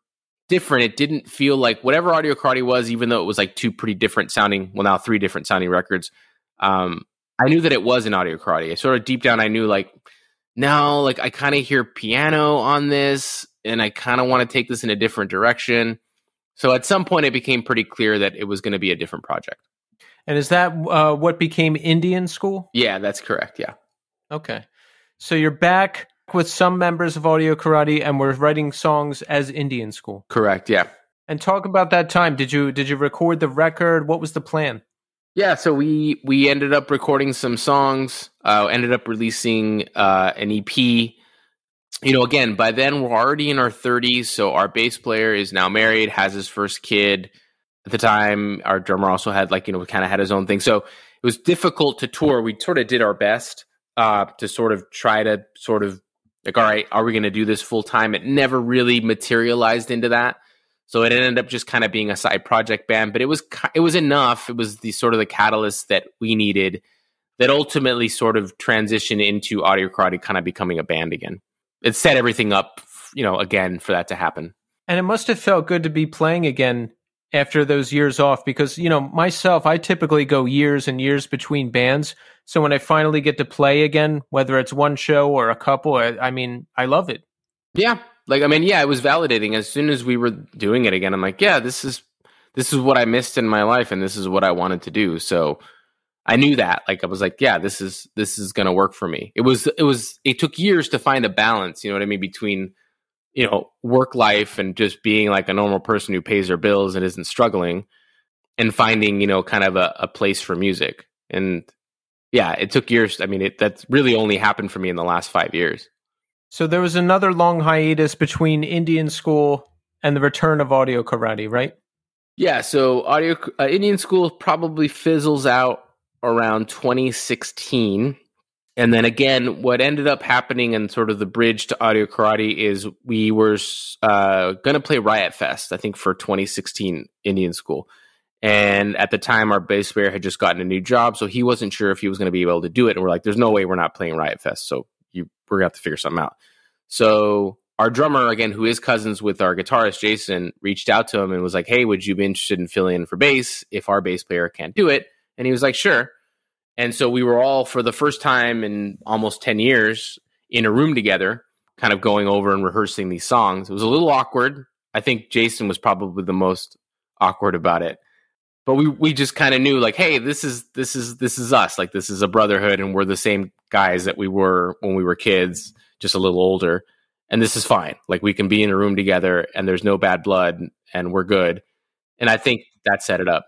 S4: different. It didn't feel like whatever Audio Karate was, even though it was like two pretty different sounding, well, now three different sounding records. Um, I knew that it was an Audio Karate. I sort of deep down, I knew like, no, like I kind of hear piano on this, and I kind of want to take this in a different direction. So at some point, it became pretty clear that it was going to be a different project.
S2: And is that uh, what became Indian School?
S4: Yeah, that's correct. Yeah.
S2: Okay. So you're back with some members of Audio Karate, and we're writing songs as Indian School.
S4: Correct. Yeah.
S2: And talk about that time. Did you did you record the record? What was the plan?
S4: Yeah, so we we ended up recording some songs. Uh, ended up releasing uh, an EP. You know, again, by then we're already in our 30s, so our bass player is now married, has his first kid at the time. Our drummer also had like you know kind of had his own thing, so it was difficult to tour. We sort of did our best uh, to sort of try to sort of like, all right, are we going to do this full time? It never really materialized into that. So it ended up just kind of being a side project band, but it was it was enough. It was the sort of the catalyst that we needed that ultimately sort of transitioned into Audio Karate kind of becoming a band again. it set everything up, you know, again for that to happen.
S2: And it must have felt good to be playing again after those years off because, you know, myself, I typically go years and years between bands. So when I finally get to play again, whether it's one show or a couple, I, I mean, I love it.
S4: Yeah. Like, I mean, yeah, it was validating. As soon as we were doing it again, I'm like, yeah, this is, this is what I missed in my life and this is what I wanted to do. So I knew that. Like, I was like, yeah, this is, this is to work for me. It was, it was, it took years to find a balance, you know what I mean? Between, you know, work life and just being like a normal person who pays their bills and isn't struggling and finding, you know, kind of a, a place for music. And yeah, it took years. I mean, it, that's really only happened for me in the last five years.
S2: So there was another long hiatus between Indian School and the return of Audio Karate, right?
S4: Yeah. So audio uh, Indian School probably fizzles out around 2016 and then again, what ended up happening and sort of the bridge to audio karate is we were uh, going to play Riot Fest, I think, for 2016 Indian School. And at the time, our bass player had just gotten a new job, so he wasn't sure if he was going to be able to do it. And we're like, "There's no way we're not playing Riot Fest, so you, we're gonna have to figure something out." So our drummer, again, who is cousins with our guitarist Jason, reached out to him and was like, "Hey, would you be interested in filling in for bass if our bass player can't do it?" And he was like, "Sure." And so we were all, for the first time in almost 10 years, in a room together, kind of going over and rehearsing these songs. It was a little awkward. I think Jason was probably the most awkward about it. But we, we just kind of knew like, hey, this is this is this is us. Like this is a brotherhood and we're the same guys that we were when we were kids, just a little older. And this is fine. Like we can be in a room together and there's no bad blood and we're good. And I think that set it up.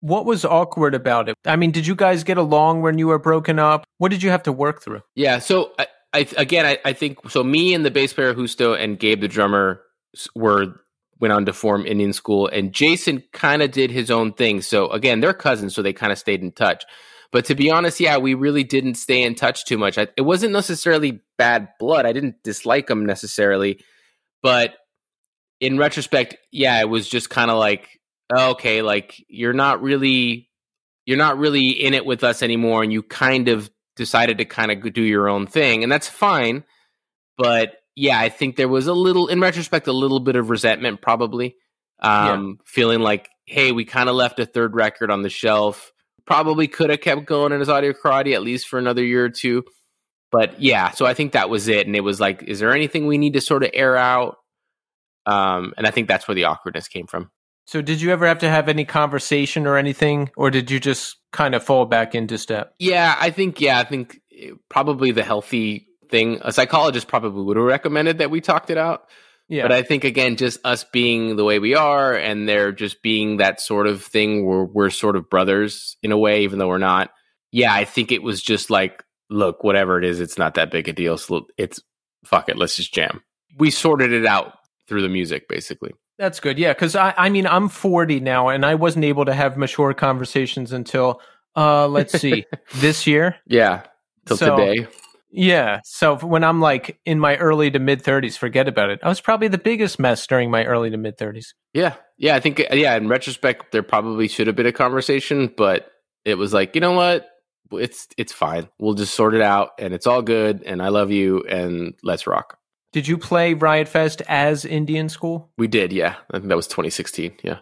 S2: What was awkward about it? I mean, did you guys get along when you were broken up? What did you have to work through?
S4: Yeah. So I, I again, I, I, think so. Me and the bass player Husto and Gabe the drummer were went on to form Indian School, and Jason kind of did his own thing. So again, they're cousins, so they kind of stayed in touch. But to be honest, yeah, we really didn't stay in touch too much. I, it wasn't necessarily bad blood. I didn't dislike him necessarily, but in retrospect, yeah, it was just kind of like okay, like you're not really you're not really in it with us anymore and you kind of decided to kind of do your own thing and that's fine. But yeah, I think there was a little in retrospect a little bit of resentment probably. Um yeah. feeling like hey, we kind of left a third record on the shelf. Probably could have kept going in his audio karate at least for another year or two. But yeah, so I think that was it. And it was like, is there anything we need to sort of air out? Um, and I think that's where the awkwardness came from.
S2: So, did you ever have to have any conversation or anything, or did you just kind of fall back into step?
S4: Yeah, I think, yeah, I think eh, probably the healthy thing. A psychologist probably would have recommended that we talked it out. Yeah. But I think, again, just us being the way we are and there just being that sort of thing where we're sort of brothers in a way, even though we're not. Yeah, I think it was just like, look, whatever it is, it's not that big a deal. So it's fuck it, let's just jam. We sorted it out through the music, basically.
S2: That's good. Yeah, because I, I mean, I'm 40 now, and I wasn't able to have mature conversations until, uh, let's see, this year.
S4: Yeah, till so, today.
S2: Yeah. So when I'm like in my early to mid 30s, forget about it. I was probably the biggest mess during my early to mid 30s.
S4: Yeah. Yeah. I think, yeah, in retrospect, there probably should have been a conversation, but it was like, you know what? It's it's fine. We'll just sort it out, and it's all good. And I love you, and let's rock.
S2: Did you play Riot Fest as Indian School?
S4: We did, yeah. I think that was 2016, yeah.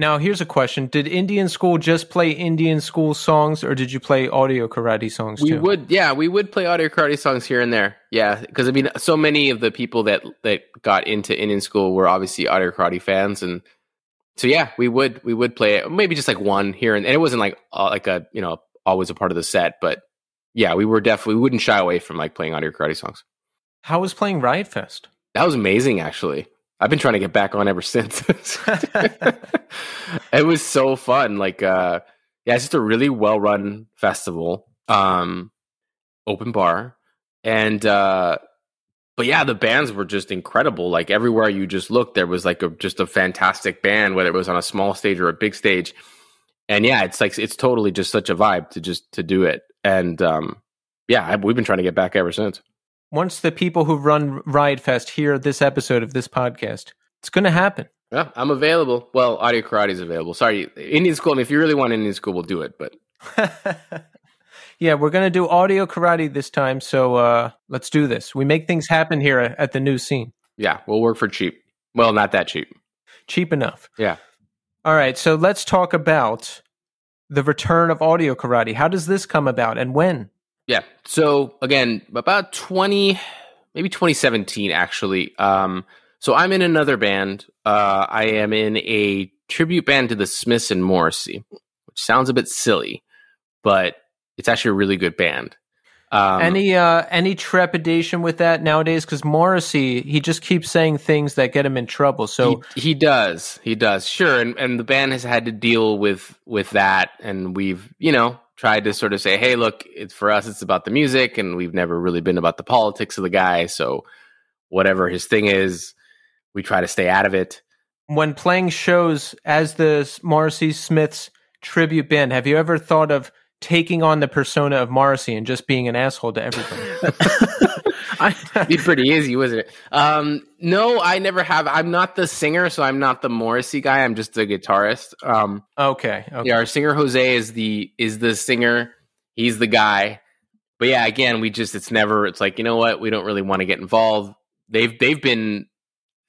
S2: Now, here's a question. Did Indian School just play Indian School songs or did you play audio karate songs
S4: we
S2: too?
S4: We would, yeah, we would play audio karate songs here and there. Yeah, because I mean, so many of the people that that got into Indian School were obviously audio karate fans and so yeah, we would we would play it. Maybe just like one here and, and it wasn't like uh, like a, you know, always a part of the set, but yeah, we were definitely we wouldn't shy away from like playing audio karate songs.
S2: How was playing Riot Fest?
S4: That was amazing, actually. I've been trying to get back on ever since. it was so fun. Like, uh, yeah, it's just a really well run festival, um, open bar, and uh, but yeah, the bands were just incredible. Like everywhere you just looked, there was like a just a fantastic band, whether it was on a small stage or a big stage. And yeah, it's like it's totally just such a vibe to just to do it. And um, yeah, I, we've been trying to get back ever since
S2: once the people who run Riot Fest hear this episode of this podcast, it's going to happen.
S4: Yeah, I'm available. Well, Audio Karate is available. Sorry, Indian School. Mean, if you really want Indian School, we'll do it. But
S2: Yeah, we're gonna do audio karate this time, so uh, let's do this. We make things happen here at the new scene.
S4: Yeah, we'll work for cheap. Well, not that cheap.
S2: Cheap enough.
S4: Yeah.
S2: All right, so let's talk about the return of audio karate. How does this come about and when?
S4: Yeah. So again, about 20 maybe 2017 actually. Um so I'm in another band. Uh I am in a tribute band to the Smiths and Morrissey, which sounds a bit silly, but it's actually a really good band. Um,
S2: any uh, any trepidation with that nowadays? Because Morrissey, he just keeps saying things that get him in trouble. So
S4: he, he, does, he does, sure. And and the band has had to deal with with that, and we've you know tried to sort of say, hey, look, it's for us, it's about the music, and we've never really been about the politics of the guy. So whatever his thing is, we try to stay out of it.
S2: When playing shows as the Morrissey Smiths tribute band, have you ever thought of taking on the persona of Morrissey and just being an asshole to everybody.
S4: It'd be pretty easy, wasn't it? Um, no, I never have. I'm not the singer, so I'm not the Morrissey guy. I'm just a guitarist. Um,
S2: okay, okay.
S4: Yeah, our singer Jose is the is the singer. He's the guy. But yeah, again, we just it's never. It's like you know what? We don't really want to get involved. They've they've been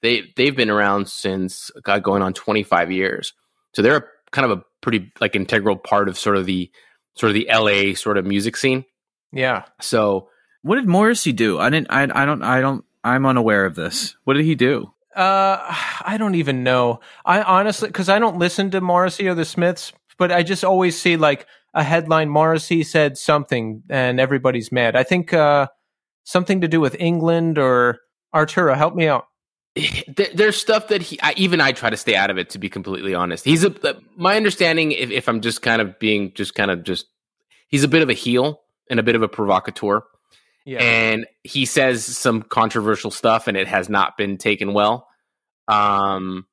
S4: they they've been around since God going on 25 years. So they're a, kind of a pretty like integral part of sort of the sort of the LA sort of music scene.
S2: Yeah.
S4: So
S3: what did Morrissey do? I didn't. I, I don't. I don't. I'm unaware of this. What did he do?
S2: Uh, I don't even know. I honestly, because I don't listen to Morrissey or the Smiths, but I just always see like a headline: Morrissey said something, and everybody's mad. I think uh, something to do with England or Arturo. Help me out.
S4: There's stuff that he, I, even I try to stay out of it. To be completely honest, he's a. My understanding, if, if I'm just kind of being, just kind of just, he's a bit of a heel and a bit of a provocateur. Yeah. And he says some controversial stuff and it has not been taken well. Um,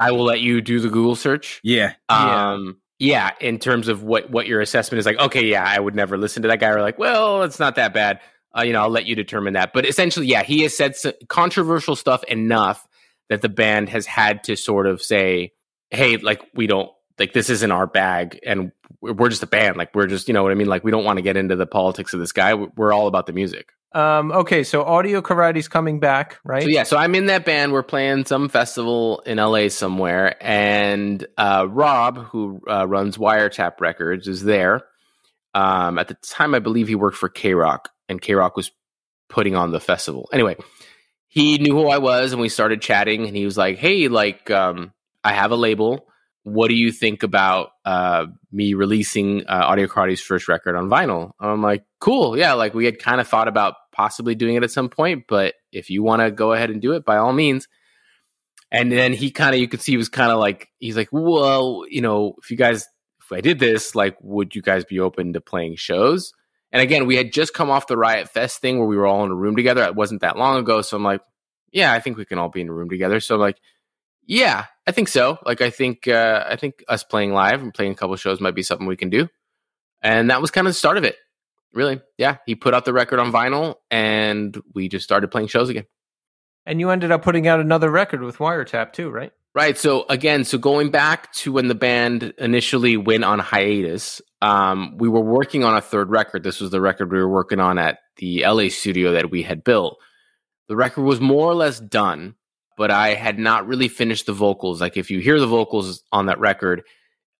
S4: I will let you do the Google search.
S3: Yeah.
S4: Um, yeah. yeah. in terms of what, what your assessment is like, okay, yeah, I would never listen to that guy. Or like, well, it's not that bad. Uh, you know, I'll let you determine that. But essentially, yeah, he has said controversial stuff enough that the band has had to sort of say, hey, like, we don't, like, this isn't our bag. And we're just a band. Like we're just, you know what I mean? Like we don't want to get into the politics of this guy. We're all about the music.
S2: Um, okay, so Audio Karate's coming back, right?
S4: So yeah, so I'm in that band. We're playing some festival in LA somewhere, and uh, Rob, who uh, runs Wiretap Records, is there. Um, at the time, I believe he worked for KROQ and KROQ was putting on the festival. Anyway, he knew who I was, and we started chatting. And he was like, "Hey, like, um, I have a label what do you think about uh, me releasing uh, Audio Karate's first record on vinyl? I'm like, cool, yeah. Like we had kind of thought about possibly doing it at some point, but if you want to go ahead and do it, by all means. And then he kind of, you could see, he was kind of like, he's like, well, you know, if you guys, if I did this, like, would you guys be open to playing shows? And again, we had just come off the Riot Fest thing where we were all in a room together. It wasn't that long ago, so I'm like, yeah, I think we can all be in a room together. So I'm like, yeah, I think so. Like I think uh, I think us playing live and playing a couple shows might be something we can do. And that was kind of the start of it. Really. Yeah, he put out the record on vinyl and we just started playing shows again.
S2: And you ended up putting out another record with Wiretap too, right?
S4: Right. So again, so going back to when the band initially went on hiatus, um, we were working on a third record. This was the record we were working on at the LA studio that we had built. The record was more or less done but I had not really finished the vocals. Like if you hear the vocals on that record,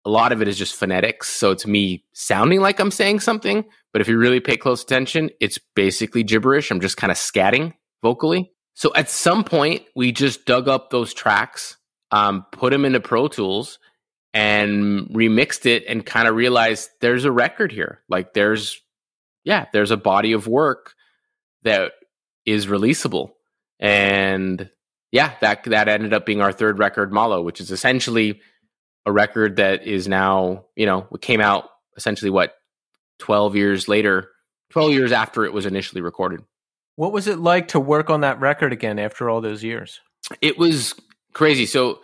S4: a lot of it is just phonetics. So it's me sounding like I'm saying something, but if you really pay close attention, it's basically gibberish. I'm just kind of scatting vocally. So at some point, we just dug up those tracks, um, put them into Pro Tools, and remixed it, and kind of realized there's a record here. Like there's, yeah, there's a body of work that is releasable, and yeah, that that ended up being our third record, Malo, which is essentially a record that is now, you know, it came out essentially what, 12 years later, 12 years after it was initially recorded.
S2: What was it like to work on that record again after all those years?
S4: It was crazy. So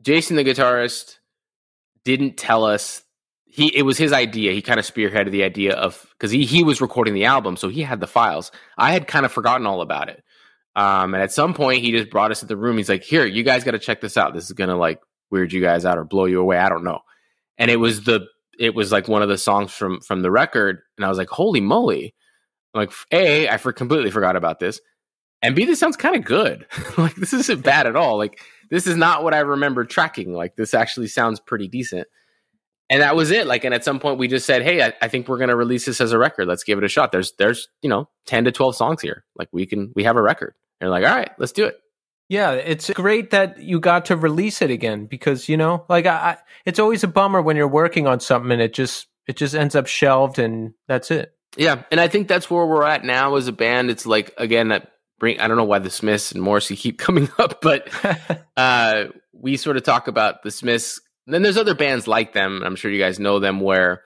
S4: Jason the guitarist didn't tell us he it was his idea. He kind of spearheaded the idea of because he he was recording the album, so he had the files. I had kind of forgotten all about it. Um, and at some point, he just brought us to the room. He's like, "Here, you guys got to check this out. This is gonna like weird you guys out or blow you away. I don't know." And it was the it was like one of the songs from from the record, and I was like, holy moly! Like a, I for completely forgot about this, and b, this sounds kind of good. like this isn't bad at all. Like this is not what I remember tracking. Like this actually sounds pretty decent. And that was it. Like, and at some point we just said, "Hey, I, I think we're going to release this as a record. Let's give it a shot." There's, there's, you know, ten to twelve songs here. Like, we can, we have a record. And like, all right, let's do it.
S2: Yeah, it's great that you got to release it again because you know, like, I, I, it's always a bummer when you're working on something and it just, it just ends up shelved and that's it.
S4: Yeah, and I think that's where we're at now as a band. It's like again that bring. I don't know why the Smiths and Morrissey keep coming up, but uh, we sort of talk about the Smiths then there's other bands like them. I'm sure you guys know them where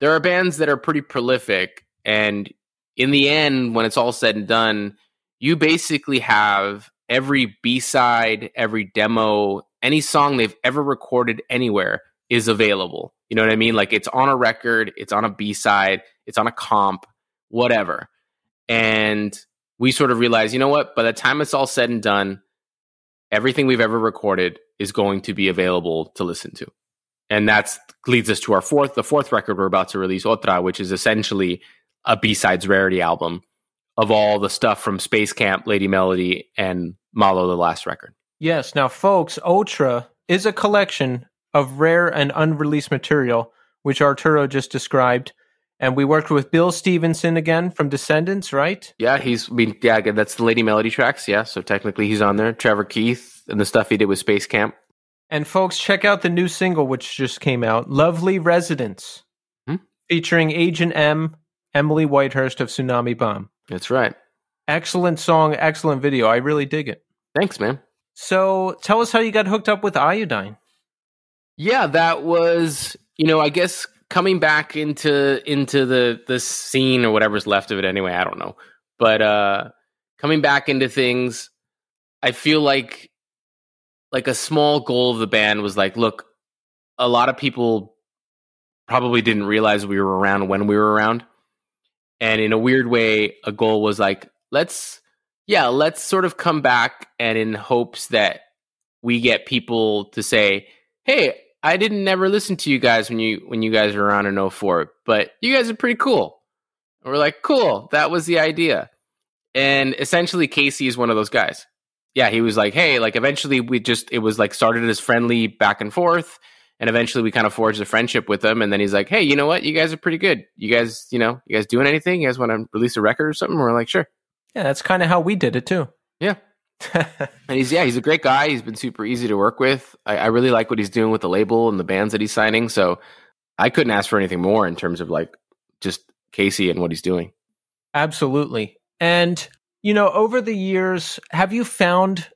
S4: there are bands that are pretty prolific and in the end when it's all said and done, you basically have every B-side, every demo, any song they've ever recorded anywhere is available. You know what I mean? Like it's on a record, it's on a B-side, it's on a comp, whatever. And we sort of realize, you know what? By the time it's all said and done, everything we've ever recorded is going to be available to listen to. And that leads us to our fourth, the fourth record we're about to release, Otra, which is essentially a B-sides rarity album of all the stuff from Space Camp, Lady Melody, and Malo, the last record.
S2: Yes. Now, folks, Otra is a collection of rare and unreleased material, which Arturo just described. And we worked with Bill Stevenson again from Descendents, right?
S4: Yeah, he's I mean, yeah, that's the Lady Melody tracks. Yeah, so technically he's on there. Trevor Keith and the stuff he did with Space Camp.
S2: And folks, check out the new single which just came out, "Lovely Residence," hmm? featuring Agent M, Emily Whitehurst of Tsunami Bomb.
S4: That's right.
S2: Excellent song, excellent video. I really dig it.
S4: Thanks, man.
S2: So, tell us how you got hooked up with Iodine.
S4: Yeah, that was, you know, I guess coming back into into the the scene or whatever's left of it anyway i don't know. But uh coming back into things i feel like like a small goal of the band was like look a lot of people probably didn't realize we were around when we were around. And in a weird way a goal was like let's yeah let's sort of come back and in hopes that we get people to say hey I didn't never listen to you guys when you when you guys were around in 04, but you guys are pretty cool. And we're like, cool, that was the idea. And essentially Casey is one of those guys. Yeah, he was like, hey, like eventually we just it was like started as friendly back and forth. And eventually we kind of forged a friendship with him. And then he's like, hey, you know what? You guys are pretty good. You guys, you know, you guys doing anything? You guys want to release a record or something? We're like, sure.
S2: Yeah, that's kind of how we did it too.
S4: Yeah. and he's yeah, he's a great guy. He's been super easy to work with. I, I, really like what he's doing with the label and the bands that he's signing. So I couldn't ask for anything more in terms of like just Casey and what he's doing.
S2: Absolutely. And you know, over the years, have you found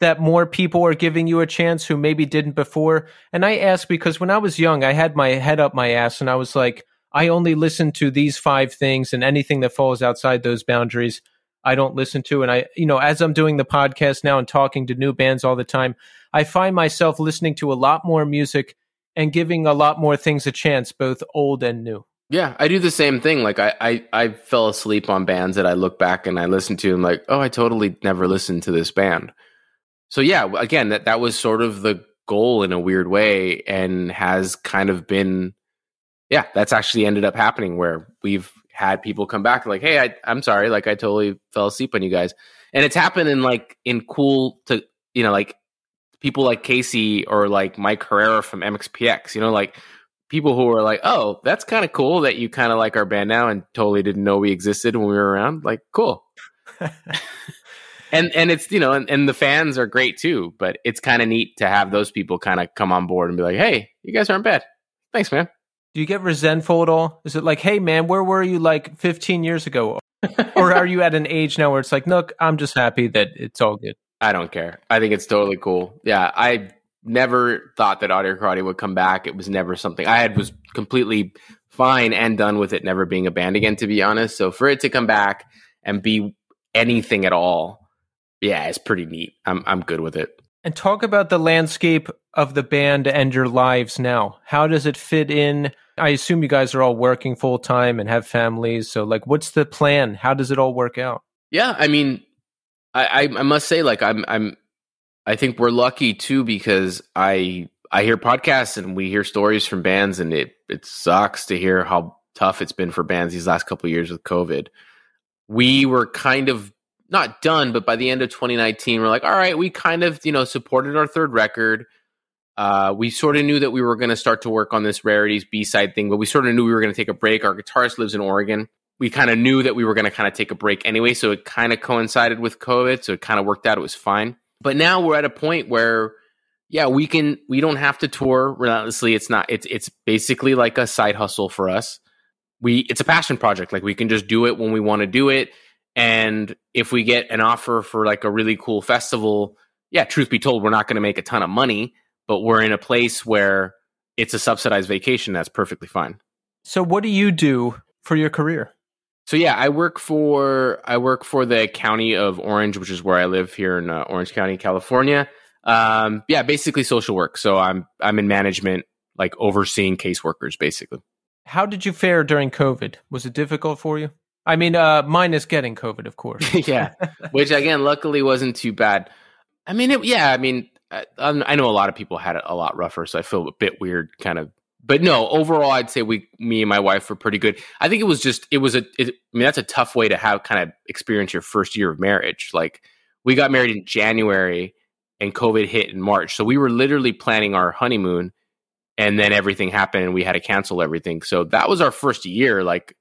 S2: that more people are giving you a chance who maybe didn't before? And I ask because when I was young, I had my head up my ass and I was like, I only listen to these five things and anything that falls outside those boundaries I don't listen to. And I, you know, as I'm doing the podcast now and talking to new bands all the time, I find myself listening to a lot more music and giving a lot more things a chance, both old and new.
S4: Yeah, I do the same thing. Like I, I, I fell asleep on bands that I look back and I listen to and like, oh, I totally never listened to this band. So yeah, again, that that was sort of the goal in a weird way and has kind of been yeah, that's actually ended up happening where we've had people come back like, "Hey, I, I'm sorry, like I totally fell asleep on you guys," and it's happened in like in cool to you know like people like Casey or like Mike Herrera from MXPX, you know, like people who are like, "Oh, that's kind of cool that you kind of like our band now and totally didn't know we existed when we were around." Like, cool. and and it's you know and, and the fans are great too but it's kind of neat to have those people kind of come on board and be like hey you guys aren't bad thanks man
S2: do you get resentful at all? Is it like, hey man, where were you like 15 years ago? or are you at an age now where it's like, look, I'm just happy that it's all good?
S4: I don't care. I think it's totally cool. Yeah, I never thought that Audio Karate would come back. It was never something I had was completely fine and done with it never being a band again, to be honest. So for it to come back and be anything at all, yeah, it's pretty neat. I'm I'm good with it.
S2: And talk about the landscape of the band and your lives now. How does it fit in? I assume you guys are all working full time and have families. So, like, what's the plan? How does it all work out?
S4: Yeah, I mean, I, I, I must say, like, I'm, I'm, I think we're lucky too because I, I hear podcasts and we hear stories from bands, and it it sucks to hear how tough it's been for bands these last couple years with COVID. We were kind of not done, but by the end of 2019, we're like, all right, we kind of you know supported our third record. Uh, we sort of knew that we were going to start to work on this rarities B side thing, but we sort of knew we were going to take a break. Our guitarist lives in Oregon. We kind of knew that we were going to kind of take a break anyway, so it kind of coincided with COVID, so it kind of worked out. It was fine. But now we're at a point where yeah, we can we don't have to tour relentlessly. It's not it's it's basically like a side hustle for us. We it's a passion project. Like we can just do it when we want to do it. And if we get an offer for like a really cool festival, yeah, truth be told, we're not going to make a ton of money, but we're in a place where it's a subsidized vacation. That's perfectly fine.
S2: So, what do you do for your career?
S4: So yeah, I work for I work for the county of Orange, which is where I live here in uh, Orange County, California. Um, yeah, basically social work. So I'm I'm in management, like overseeing caseworkers, basically.
S2: How did you fare during COVID? Was it difficult for you? I mean, uh, minus getting COVID, of course.
S4: yeah, which again, luckily wasn't too bad. I mean, it, yeah, I mean, I, I, know a lot of people had it a lot rougher, so I feel a bit weird, kind of. But no, overall, I'd say we, me and my wife, were pretty good. I think it was just, it was a, it, I mean, that's a tough way to have kind of experience your first year of marriage. Like, we got married in January, and COVID hit in March. So we were literally planning our honeymoon and then everything happened and we had to cancel everything. So that was our first year like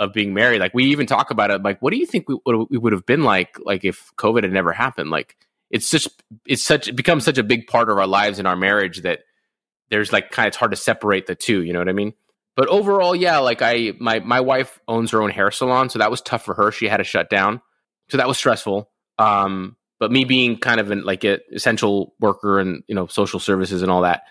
S4: of being married. Like we even talk about it like what do you think we, we would have been like like if COVID had never happened? Like it's just it's such it becomes such a big part of our lives and our marriage that there's like kind of it's hard to separate the two, you know what I mean? But overall, yeah, like I my my wife owns her own hair salon, so that was tough for her. She had to shut down. So that was stressful. Um but me being kind of an like an essential worker and you know social services and all that,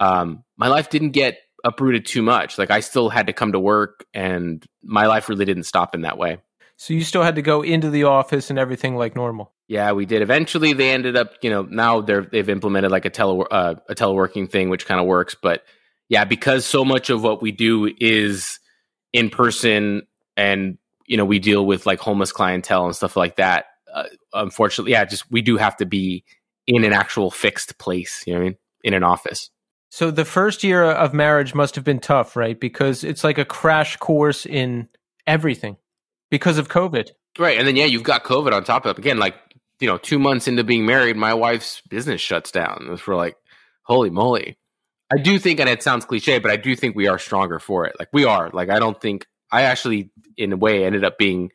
S4: um, my life didn't get uprooted too much. Like I still had to come to work, and my life really didn't stop in that way.
S2: So you still had to go into the office and everything like normal.
S4: Yeah, we did. Eventually, they ended up, you know, now they're they've implemented like a tele uh, a teleworking thing, which kind of works. But yeah, because so much of what we do is in person, and you know, we deal with like homeless clientele and stuff like that uh, unfortunately, yeah, just we do have to be in an actual fixed place. You know what I mean? In an office.
S2: So the first year of marriage must have been tough, right? Because it's like a crash course in everything because of COVID.
S4: Right, and then yeah, you've got COVID on top of it. Again, like you know, two months into being married, my wife's business shuts down. We're like, holy moly! I do think, and it sounds cliche, but I do think we are stronger for it. Like we are. Like I don't think I actually, in a way, ended up being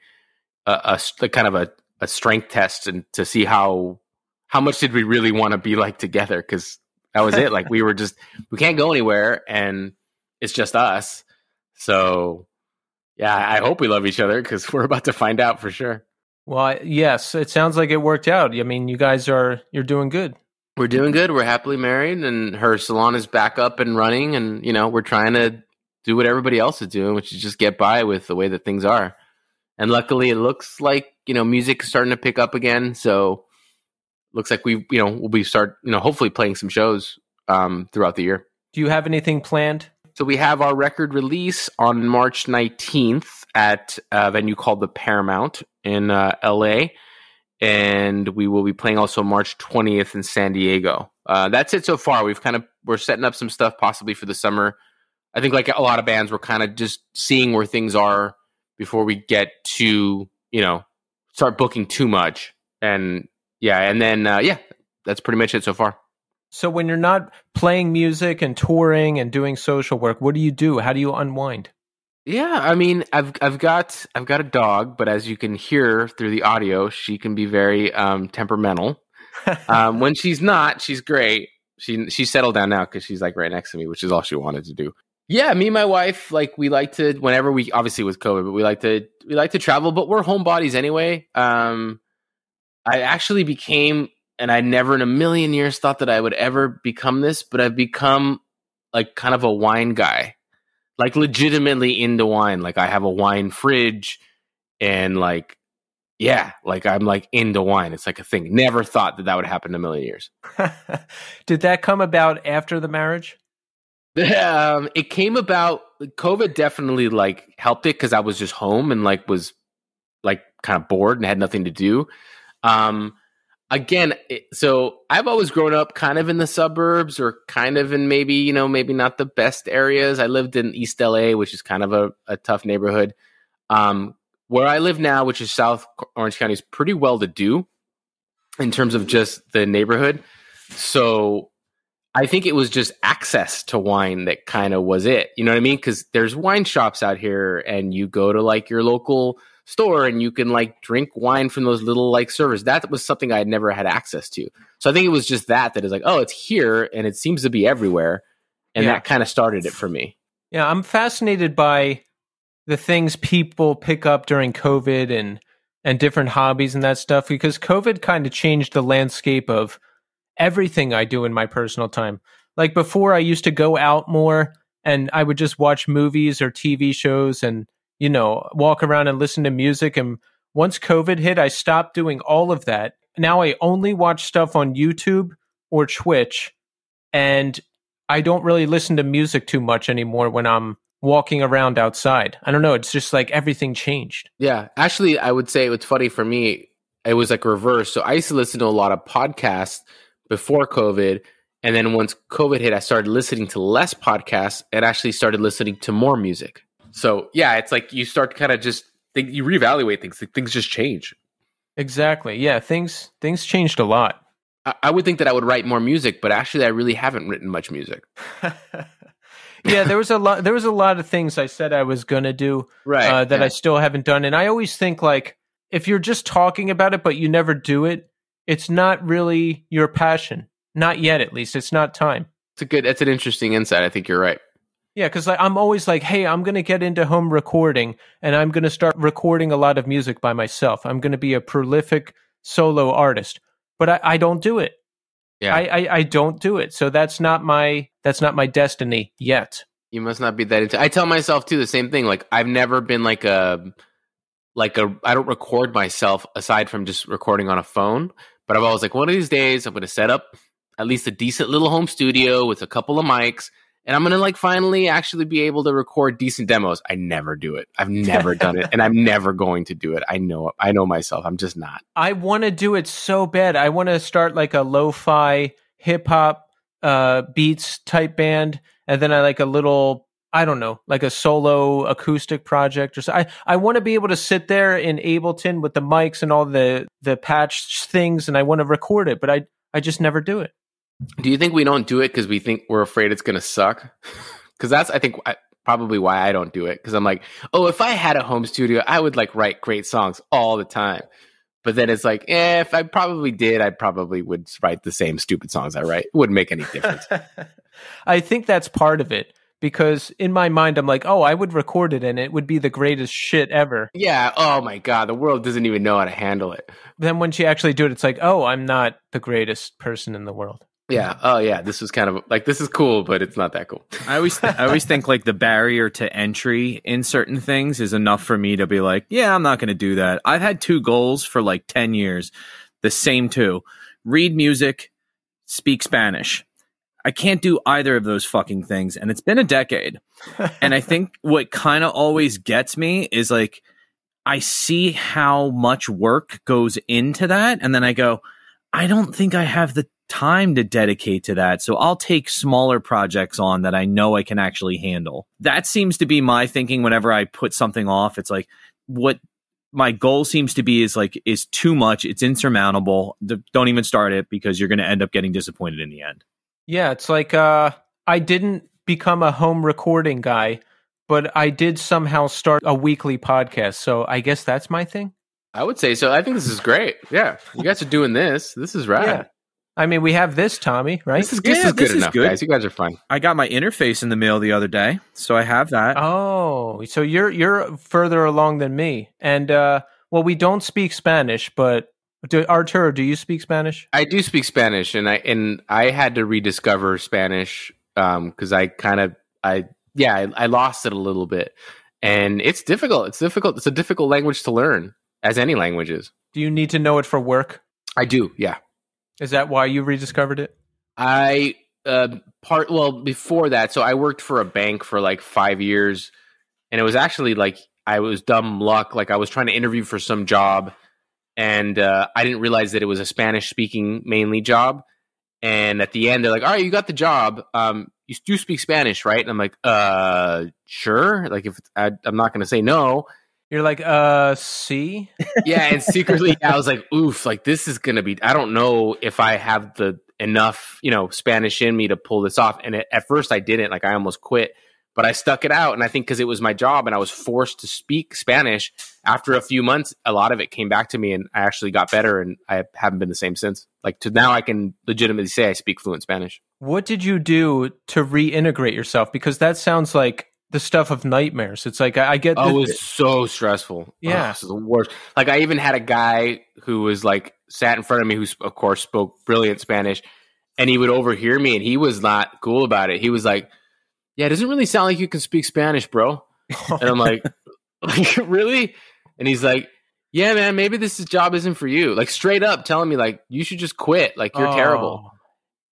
S4: a, a, a kind of a a strength test and to see how how much did we really want to be like together because that was it. Like we were just we can't go anywhere and it's just us. So yeah i hope we love each other because we're about to find out for sure.
S2: Well yes it sounds like it worked out. I mean you guys are you're doing good.
S4: We're doing good. We're happily married and her salon is back up and running and you know we're trying to do what everybody else is doing which is just get by with the way that things are. And luckily it looks like you know music is starting to pick up again so looks like we you know we'll be start you know hopefully playing some shows um, throughout the year.
S2: Do you have anything planned?
S4: So we have our record release on march 19th at a venue called the paramount in uh, la and we will be playing also march 20th in san diego. Uh, that's it so far. We've kind of we're setting up some stuff possibly for the summer. I think like a lot of bands we're kind of just seeing where things are before we get to you know start booking too much. And yeah and then uh, yeah that's pretty much it so far.
S2: So when you're not playing music and touring and doing social work what do you do? How do you unwind?
S4: Yeah i mean i've i've got i've got a dog but as you can hear through the audio she can be very um, temperamental. Um, when she's not she's great. She she's settled down now because she's like right next to me which is all she wanted to do. Yeah, me and my wife, like we like to whenever we obviously with COVID, but we like to we like to travel, but we're homebodies anyway. Um I actually became and I never in a million years thought that I would ever become this, but I've become like kind of a wine guy. Like legitimately into wine. Like I have a wine fridge and like yeah, like I'm like into wine. It's like a thing. Never thought that that would happen in a million years.
S2: Did that come about after the marriage?
S4: Um, it came about. COVID definitely like helped it because I was just home and like was like kind of bored and had nothing to do. Um, again, it, so I've always grown up kind of in the suburbs or kind of in maybe, you know, maybe not the best areas. I lived in East LA, which is kind of a, a tough neighborhood. Um, where I live now, which is South Orange County, is pretty well to do in terms of just the neighborhood. So I think it was just access to wine that kind of was it. You know what I mean? Because there's wine shops out here, and you go to like your local store and you can like drink wine from those little like servers. That was something I had never had access to. So I think it was just that that is like, oh, it's here and it seems to be everywhere. And
S2: Yeah.
S4: that kind of started it for me.
S2: Yeah, I'm fascinated by the things people pick up during COVID and and different hobbies and that stuff because COVID kind of changed the landscape of everything I do in my personal time. Like before I used to go out more and I would just watch movies or TV shows and you know, walk around and listen to music and once COVID hit, I stopped doing all of that. Now I only watch stuff on YouTube or Twitch and I don't really listen to music too much anymore when I'm walking around outside. I don't know. It's just like everything changed.
S4: Yeah. Actually, I would say it's funny for me. It was like reverse. So I used to listen to a lot of podcasts before COVID. And then once COVID hit, I started listening to less podcasts and actually started listening to more music. So yeah, it's like you start to kind of just think you reevaluate things. Things just change.
S2: Exactly. Yeah, things things changed a lot.
S4: I, I would think that I would write more music, but actually, I really haven't written much music.
S2: yeah, there was a lot there was a lot of things I said I was going to do
S4: Right.
S2: uh, that I still haven't done and I always think like if you're just talking about it but you never do it, it's not really your passion. Not yet at least. It's not time.
S4: it's a good. That's an interesting insight. I think you're right.
S2: Yeah, because like, I'm always like, hey, I'm going to get into home recording and I'm going to start recording a lot of music by myself. I'm going to be a prolific solo artist, but I, I don't do it.
S4: Yeah.
S2: I, I, I don't do it. So that's not my that's not my destiny yet.
S4: You must not be that into. I tell myself too the same thing. Like I've never been like a like a. I don't record myself aside from just recording on a phone. But I've always like one of these days I'm going to set up at least a decent little home studio with a couple of mics, and I'm going to like finally actually be able to record decent demos. I never do it. I've never done it, and I'm never going to do it. I know. I know myself. I'm just not.
S2: I want to do it so bad. I want to start like a lo-fi hip hop uh, beats type band, and then I like a little, I don't know, like a solo acoustic project or so. I I want to be able to sit there in Ableton with the mics and all the the patch things, and I want to record it, but I I just never do it.
S4: Do you think we don't do it because we think we're afraid it's going to suck? Because that's, I think, I, probably why I don't do it. Because I'm like, oh, if I had a home studio, I would like write great songs all the time. But then it's like, eh, if I probably did, I probably would write the same stupid songs I write. It wouldn't make any difference.
S2: I think that's part of it because in my mind I'm like, oh, I would record it and it would be the greatest shit ever.
S4: yeah. Oh my God. The world doesn't even know how to handle it.
S2: Then once you actually do it, it's like, oh, I'm not the greatest person in the world.
S4: Yeah. Oh yeah. This was kind of like, this is cool, but it's not that cool.
S3: I always th- I always think like the barrier to entry in certain things is enough for me to be like, yeah, I'm not going to do that. I've had two goals for like 10 years, the same two. Read music, speak Spanish. I can't do either of those fucking things and it's been a decade. and I think what kind of always gets me is like I see how much work goes into that and then I go, I don't think I have the time to dedicate to that. So I'll take smaller projects on that I know I can actually handle. That seems to be my thinking whenever I put something off. It's like what my goal seems to be is like is too much. It's insurmountable. Don't even start it because you're going to end up getting disappointed in the end.
S2: Yeah, it's like uh, I didn't become a home recording guy, but I did somehow start a weekly podcast. So I guess that's my thing.
S4: I would say so. I think this is great. Yeah. You guys are doing this. This is rad.
S2: Yeah. I mean, we have this, Tommy, right?
S4: This is, this
S3: Yeah,
S4: is good
S3: this is
S4: enough,
S3: good.
S4: guys. You guys are fun.
S3: I got my interface in the mail the other day, so I have that.
S2: oh, so you're you're further along than me. And uh, well, we don't speak Spanish, but do, Arturo, do you speak Spanish?
S4: I do speak Spanish, and I and I had to rediscover Spanish because I kind of I yeah I, I lost it a little bit, and it's difficult. It's difficult. It's a difficult language to learn, as any language is.
S2: Do you need to know it for work?
S4: I do, yeah.
S2: Is that why you rediscovered it?
S4: I uh, part well before that. So I worked for a bank for like five years, and it was actually like I was dumb luck. Like I was trying to interview for some job, and uh, I didn't realize that it was a Spanish speaking mainly job. And at the end, they're like, "All right, you got the job. Um, you do speak Spanish, right?" And I'm like, "Uh, sure. Like, if I, I'm not going to say no."
S2: You're like, uh, see?
S4: yeah, and secretly I was like, oof, like this is gonna be I don't know if I have the enough, you know, Spanish in me to pull this off. And it, at first I didn't, like I almost quit, but I stuck it out. And I think because it was my job and I was forced to speak Spanish, after a few months, a lot of it came back to me and I actually got better and I haven't been the same since. Like to now I can legitimately say I speak fluent Spanish.
S2: What did you do to reintegrate yourself? Because that sounds like the stuff of nightmares. It's like I, I get.
S4: Oh,
S2: the,
S4: it was so stressful.
S2: Yeah,
S4: oh, this is the worst. Like I even had a guy who was like sat in front of me, who of course spoke brilliant Spanish, and he would overhear me, and he was not cool about it. He was like, "Yeah, it doesn't really sound like you can speak Spanish, bro." and I'm like, "Like really?" And he's like, "Yeah, man, maybe this job isn't for you." Like straight up telling me, like, "You should just quit. Like you're
S2: Oh.
S4: terrible."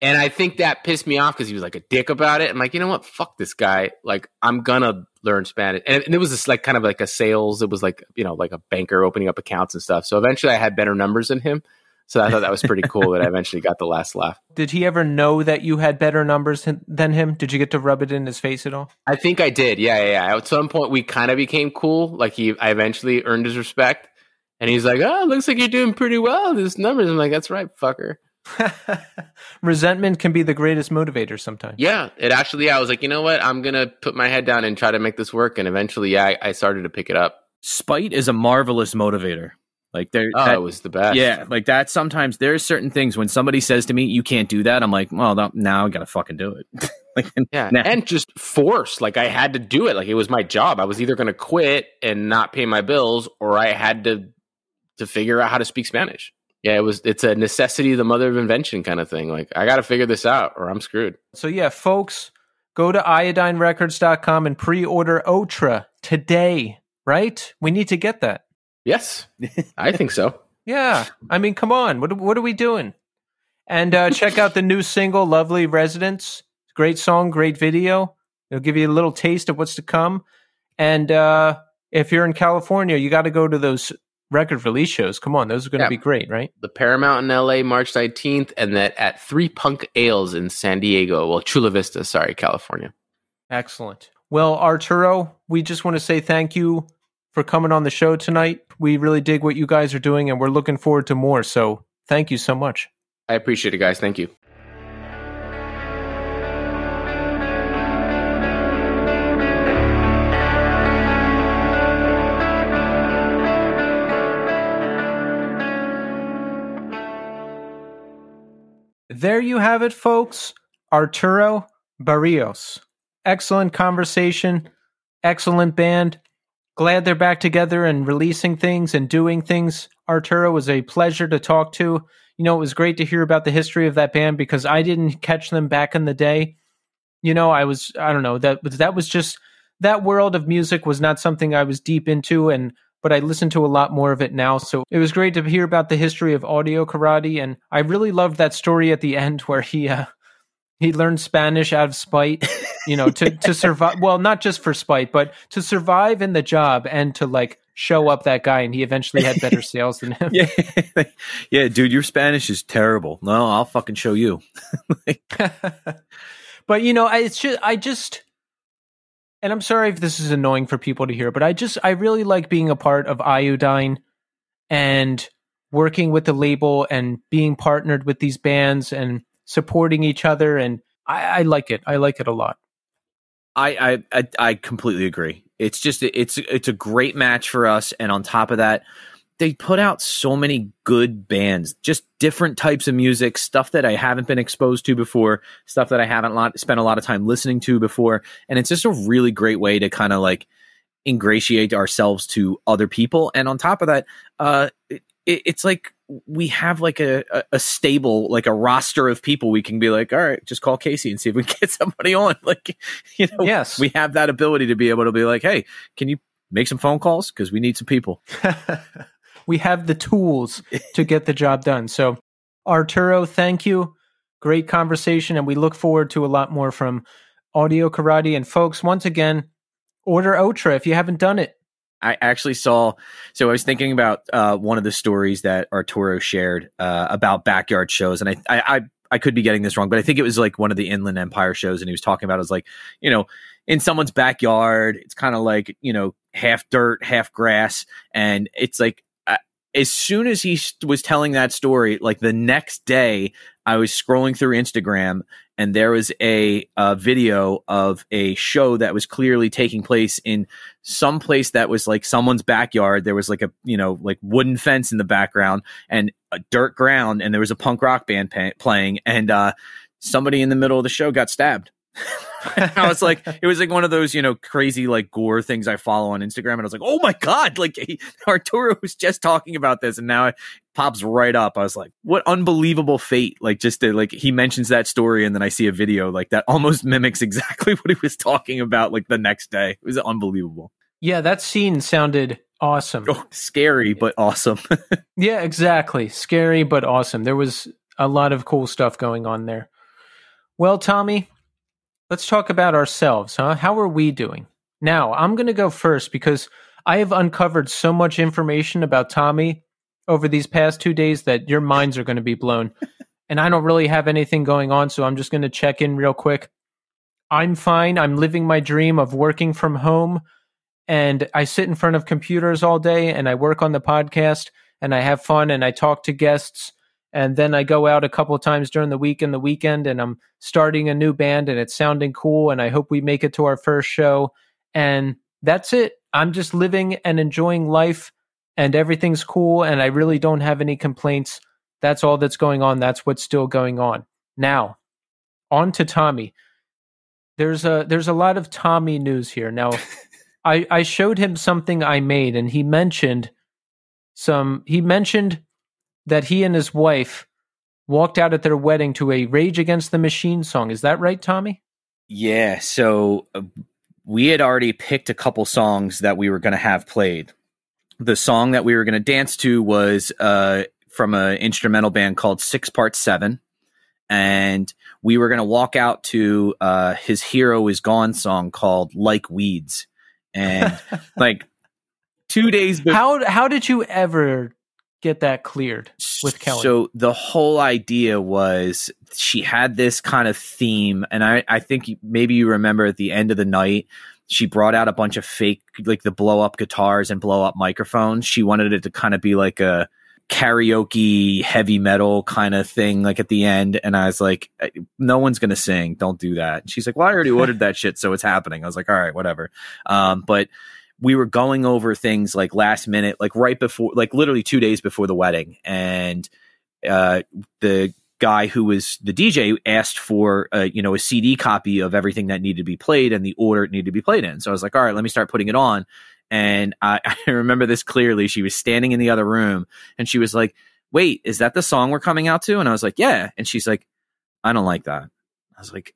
S4: And I think that pissed me off because he was like a dick about it. I'm like, you know what? Fuck this guy. Like, I'm gonna learn Spanish. And, and it was just like kind of like a sales. It was like you know like a banker opening up accounts and stuff. So eventually, I had better numbers than him. So I thought that was pretty cool that I eventually got the last laugh.
S2: Did he ever know that you had better numbers than him? Did you get to rub it in his face at all?
S4: I think I did. Yeah, yeah. yeah. At some point, we kind of became cool. Like he, I eventually earned his respect. And he's like, "Oh, looks like you're doing pretty well. These numbers." I'm like, "That's right, fucker."
S2: Resentment can be the greatest motivator sometimes.
S4: Yeah, it actually. Yeah, I was like, you know what? I'm gonna put my head down and try to make this work. And eventually, yeah, I, I started to pick it up.
S3: Spite is a marvelous motivator. Like there,
S4: Oh,
S3: that-
S4: it was the best.
S3: yeah, like that. Sometimes there's certain things when somebody says to me, "You can't do that," I'm like, "Well, no, now I gotta fucking do it." like,
S4: Yeah,
S3: Nah.
S4: and just force. Like I had to do it. Like it was my job. I was either going to quit and not pay my bills, or I had to to figure out how to speak Spanish. Yeah, it was. It's a necessity, the mother of invention, kind of thing. Like I got to figure this out, or I'm screwed.
S2: So yeah, folks, go to iodinerecords.com and pre-order Otra today, right? We need to get that.
S4: Yes, I think so.
S2: Yeah. I mean, come on. What what are we doing? And uh, check out the new single, Lovely Residence. Great song, great video. It'll give you a little taste of what's to come. And uh, if you're in California, you got to go to those record release shows. Come on, those are going to
S4: Yeah.
S2: be great, right?
S4: The Paramount in LA, March 19th, and that at Three Punk Ales in San Diego. Well, Chula Vista, sorry, California.
S2: Excellent. Well, Arturo, we just want to say thank you for coming on the show tonight. We really dig what you guys are doing, and we're looking forward to more. So thank you so much.
S4: I appreciate it, guys. Thank you.
S2: There you have it, folks. Arturo Barrios. Excellent conversation. Excellent band. Glad they're back together and releasing things and doing things. Arturo was a pleasure to talk to. You know, it was great to hear about the history of that band because I didn't catch them back in the day. You know, I was I don't know, that that was just that world of music was not something I was deep into and but I listen to a lot more of it now. So it was great to hear about the history of audio karate, and I really loved that story at the end where he uh, he learned Spanish out of spite, you know, to to survive. Well, not just for spite, but to survive in the job and to like show up that guy, and he eventually had better sales than him.
S3: yeah, yeah, dude, your Spanish is terrible. No, I'll fucking show you.
S2: but you know, I- it's just I just and I'm sorry if this is annoying for people to hear, but I just I really like being a part of Iodine and working with the label and being partnered with these bands and supporting each other and I, I like it. I like it a lot.
S3: I, I I I completely agree. It's just it's it's a great match for us, and on top of that, they put out so many good bands, just different types of music, stuff that I haven't been exposed to before, stuff that I haven't lot, spent a lot of time listening to before, and it's just a really great way to kind of like ingratiate ourselves to other people. And on top of that, uh, it, it's like we have like a, a, stable, like a roster of people we can be like, all right, just call Casey and see if we can get somebody on. Like, you know,
S2: Yes.
S3: we have that ability to be able to be like, hey, can you make some phone calls? Because we need some people.
S2: we have the tools to get the job done. So, Arturo, thank you. Great conversation, and we look forward to a lot more from Audio Karate. And folks, once again, order Otra if you haven't done it.
S3: I actually saw. So I was thinking about uh, one of the stories that Arturo shared uh, about backyard shows, and I, I, I, I could be getting this wrong, but I think it was like one of the Inland Empire shows, and he was talking about it was like, you know, in someone's backyard, it's kind of like you know half dirt, half grass, and it's like as soon as he was telling that story, like the next day, I was scrolling through Instagram and there was a, a, video of a show that was clearly taking place in some place that was like someone's backyard. There was like a, you know, like wooden fence in the background and a dirt ground, and there was a punk rock band pay- playing, and uh, somebody in the middle of the show got stabbed. I was like, it was like one of those, you know, crazy like gore things I follow on Instagram. And I was like, oh my God, like he, Arturo was just talking about this and now it pops right up. I was like, what unbelievable fate. Like just to, like he mentions that story and then I see a video like that almost mimics exactly what he was talking about like the next day. It was unbelievable.
S2: Yeah, that scene sounded awesome.
S3: Oh, scary, but awesome.
S2: yeah, exactly. Scary, but awesome. There was a lot of cool stuff going on there. Well, Tommy, let's talk about ourselves, huh? How are we doing? Now, I'm going to go first because I have uncovered so much information about Tommy over these past two days that your minds are going to be blown. and I don't really have anything going on, so I'm just going to check in real quick. I'm fine. I'm living my dream of working from home. And I sit in front of computers all day and I work on the podcast and I have fun and I talk to guests and then I go out a couple of times during the week and the weekend and I'm starting a new band and it's sounding cool and I hope we make it to our first show and that's it. I'm just living and enjoying life and everything's cool and I really don't have any complaints. That's all that's going on. That's what's still going on. Now, on to Tommy. There's a there's a lot of Tommy news here. Now, I I showed him something I made and he mentioned some he mentioned that he and his wife walked out at their wedding to a Rage Against the Machine song. Is that right, Tommy?
S3: Yeah. So uh, we had already picked a couple songs that we were going to have played. The song that we were going to dance to was uh, from an instrumental band called Six Parts Seven. And we were going to walk out to uh, his Hero Is Gone song called Like Weeds. And like two days
S2: before. How, how did you ever get that cleared with Kelly?
S3: So the whole idea was she had this kind of theme, and I, I think maybe you remember at the end of the night, she brought out a bunch of fake, like the blow up guitars and blow up microphones. She wanted it to kind of be like a karaoke heavy metal kind of thing, like at the end. And I was like, no one's to sing. Don't do that. And she's like, well, I already ordered that shit. So it's happening. I was like, all right, whatever. Um, but we were going over things like last minute, like right before, like literally two days before the wedding, and uh, the guy who was the DJ asked for uh, you know a CD copy of everything that needed to be played and the order it needed to be played in. So I was like, all right, let me start putting it on. And I, I remember this clearly. She was standing in the other room and she was like, "Wait, is that the song we're coming out to?" And I was like, "Yeah." And she's like, "I don't like that." I was like,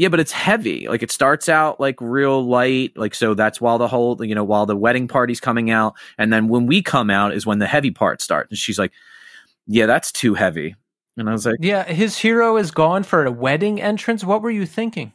S3: yeah, but it's heavy. Like it starts out like real light. Like so that's while the whole you know while the wedding party's coming out, and then when we come out is when the heavy part starts. And she's like, "Yeah, that's too heavy." And I was like,
S2: "Yeah, his hero is gone for a wedding entrance. What were you thinking?"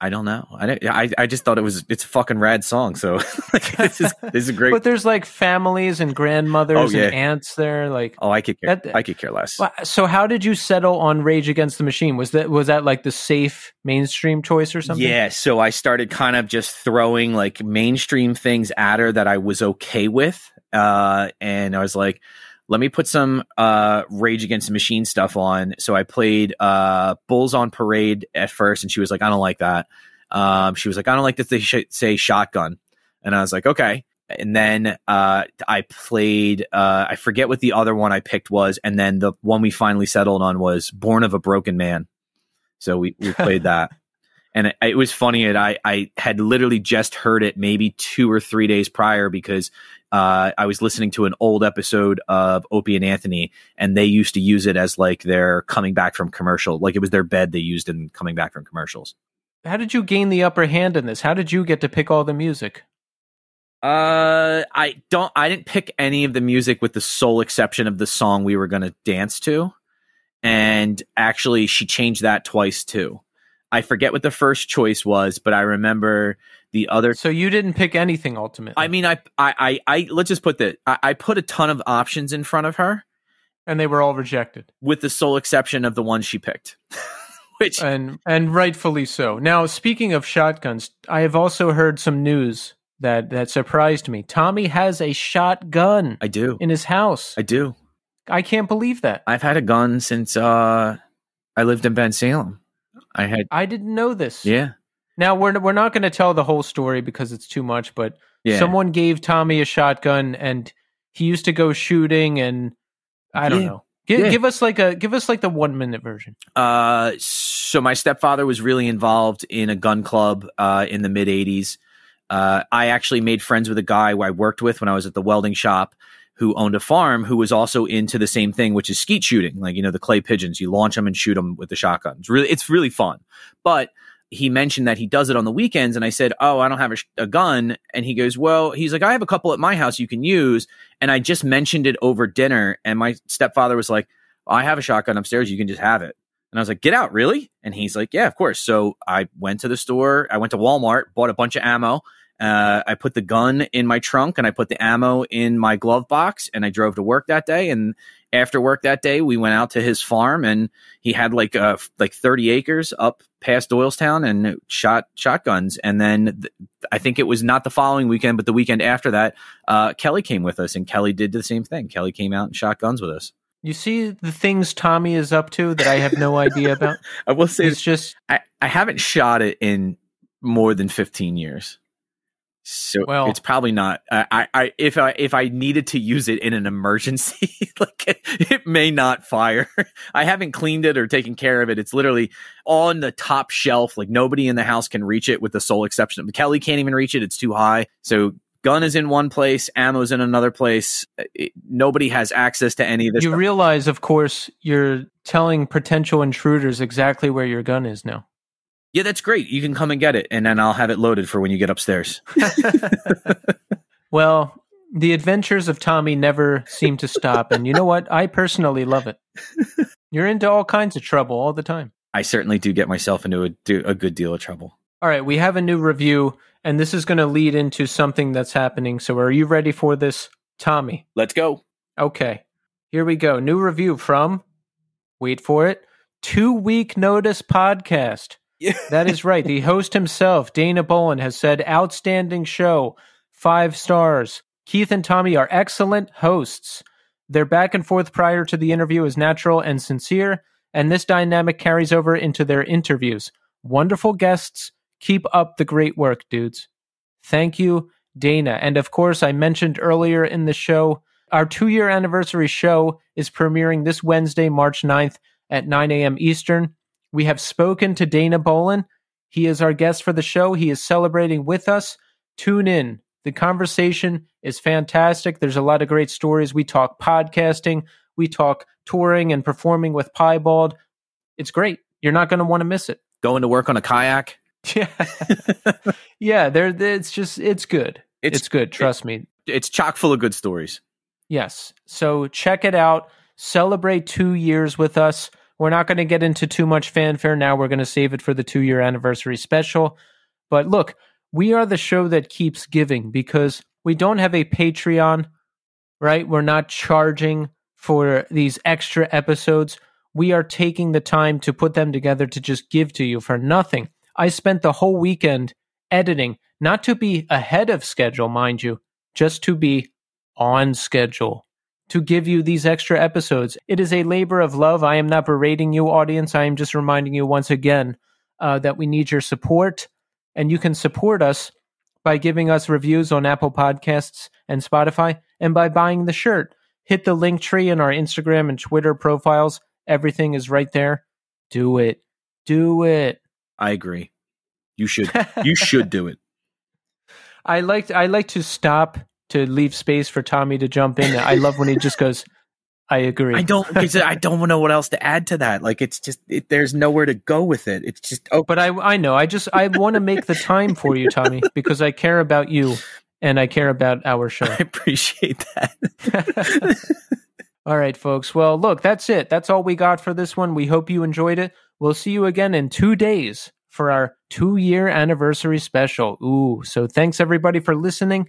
S3: I don't know. I, I, I just thought it was it's a fucking rad song. So like, this is this is great.
S2: but there's like families and grandmothers oh, yeah. and aunts there. Like
S3: oh, I could care. That, I could care less.
S2: So how did you settle on Rage Against the Machine? Was that was that like the safe mainstream choice or something?
S3: Yeah. So I started kind of just throwing like mainstream things at her that I was okay with, uh, and I was like let me put some uh, Rage Against the Machine stuff on. So I played uh, Bulls on Parade at first, and she was like, I don't like that. Um, she was like, I don't like that they sh- say shotgun. And I was like, okay. And then uh, I played, uh, I forget what the other one I picked was. And then the one we finally settled on was Born of a Broken Man. So we, we played that. And it, it was funny. And I, I had literally just heard it maybe two or three days prior because uh, I was listening to an old episode of Opie and Anthony, and they used to use it as like their coming back from commercial, like it was their bed they used in coming back from commercials.
S2: How did you gain the upper hand in this? How did you get to pick all the music?
S3: Uh, I don't. I didn't pick any of the music with the sole exception of the song we were going to dance to, and actually, she changed that twice too. I forget what the first choice was, but I remember The other
S2: So you didn't pick anything ultimately.
S3: I mean, I, I, I, I let's just put that. I, I put a ton of options in front of her,
S2: and they were all rejected.
S3: with the sole exception of the one she picked, which
S2: and and rightfully so. Now, speaking of shotguns, I have also heard some news that that surprised me. Tommy has a shotgun
S3: I do,
S2: in his house.
S3: I do.
S2: I can't believe that.
S3: I've had a gun since uh, I lived in Bensalem. I had,
S2: I didn't know this.
S3: yeah,
S2: Now we're we're not going to tell the whole story because it's too much, but
S3: yeah.
S2: someone gave Tommy a shotgun and he used to go shooting and I don't
S3: Yeah.
S2: know. Give,
S3: Yeah.
S2: give us like a give us like the 1 minute version.
S3: Uh, so my stepfather was really involved in a gun club uh, in the mid '80s. Uh, I actually made friends with a guy who I worked with when I was at the welding shop, who owned a farm, who was also into the same thing, which is skeet shooting. Like you know, the clay pigeons, you launch them and shoot them with the shotgun. It's really, it's really fun. But he mentioned that he does it on the weekends, and I said, "Oh, I don't have a, sh- a gun." And he goes, "Well, he's like, I have a couple at my house you can use." And I just mentioned it over dinner, and my stepfather was like, I have a shotgun upstairs. You can just have it. And I was like, get out, really? And he's like, yeah, of course. So I went to the store. I went to Walmart, bought a bunch of ammo. Uh, I put the gun in my trunk and I put the ammo in my glove box and I drove to work that day. And after work that day, we went out to his farm and he had like, uh, like 30 acres up past Doylestown and shot shotguns. And then th- I think it was not the following weekend, but the weekend after that, uh, Kelly came with us and Kelly did the same thing. Kelly came out and shot guns with us.
S2: You see the things Tommy is up to that I have no idea about.
S3: I will say
S2: It's just
S3: I, I haven't shot it in more than 15 years. So
S2: Well-
S3: it's probably not. I, I, if I if I needed to use it in an emergency, like it, it may not fire. I haven't cleaned it or taken care of it. It's literally on the top shelf. Like nobody in the house can reach it, with the sole exception of Kelly can't even reach it. It's too high. So gun is in one place, ammo's in another place. Uh, it- nobody has access to any of this.
S2: you
S3: stuff.
S2: realize, of course, you're telling potential intruders exactly where your gun is now.
S3: Yeah, that's great. You can come and get it, and then I'll have it loaded for when you get upstairs.
S2: Well, the adventures of Tommy never seem to stop, and you know what? I personally love it. You're into all kinds of trouble all the time.
S3: I certainly do get myself into a, do, a good deal of trouble.
S2: All right, we have a new review, and this is going to lead into something that's happening. So, are you ready for this, Tommy?
S3: Let's go.
S2: Okay, here we go. New review from, wait for it, Two Week Notice Podcast. That is right. The host himself, Dana Bolin, has said, outstanding show, five stars. Keith and Tommy are excellent hosts. Their back and forth prior to the interview is natural and sincere, and this dynamic carries over into their interviews. Wonderful guests. Keep up the great work, dudes. Thank you, Dana. And of course, I mentioned earlier in the show, our two year anniversary show is premiering this Wednesday, March 9th at 9 a.m. Eastern. We have spoken to Dana Bolin. He is our guest for the show. He is celebrating with us. Tune in. The conversation is fantastic. There's a lot of great stories. We talk podcasting, we talk touring and performing with Piebald. It's great. You're not going to want to miss it.
S3: Going to work on a kayak.
S2: Yeah. yeah, there it's just it's good. It's,
S3: It's
S2: good, trust me.
S3: it's chock full of good stories.
S2: Yes. So check it out. Celebrate 2 years with us. We're not going to get into too much fanfare now. We're going to save it for the 2 year anniversary special. But look, we are the show that keeps giving because we don't have a Patreon, right? We're not charging for these extra episodes. We are taking the time to put them together to just give to you for nothing. I spent the whole weekend editing, not to be ahead of schedule, mind you, just to be on schedule to give you these extra episodes. It is a labor of love. I am not berating you, audience. I am just reminding you once again uh, that we need your support. And you can support us by giving us reviews on Apple Podcasts and Spotify and by buying the shirt. Hit the link tree in our Instagram and Twitter profiles. Everything is right there. Do it. Do it.
S3: I agree. You should you should do it.
S2: I like I like to stop to leave space for Tommy to jump in. I love when he just goes, "I agree."
S3: I don't I don't know what else to add to that. Like it's just it, there's nowhere to go with it. It's just oh
S2: but I I know. I just I want to make the time for you, Tommy, because I care about you and I care about our show.
S3: I appreciate that.
S2: all right, folks. Well, look, that's it. That's all we got for this one. We hope you enjoyed it. We'll see you again in two days for our two year anniversary special. Ooh, so thanks everybody for listening.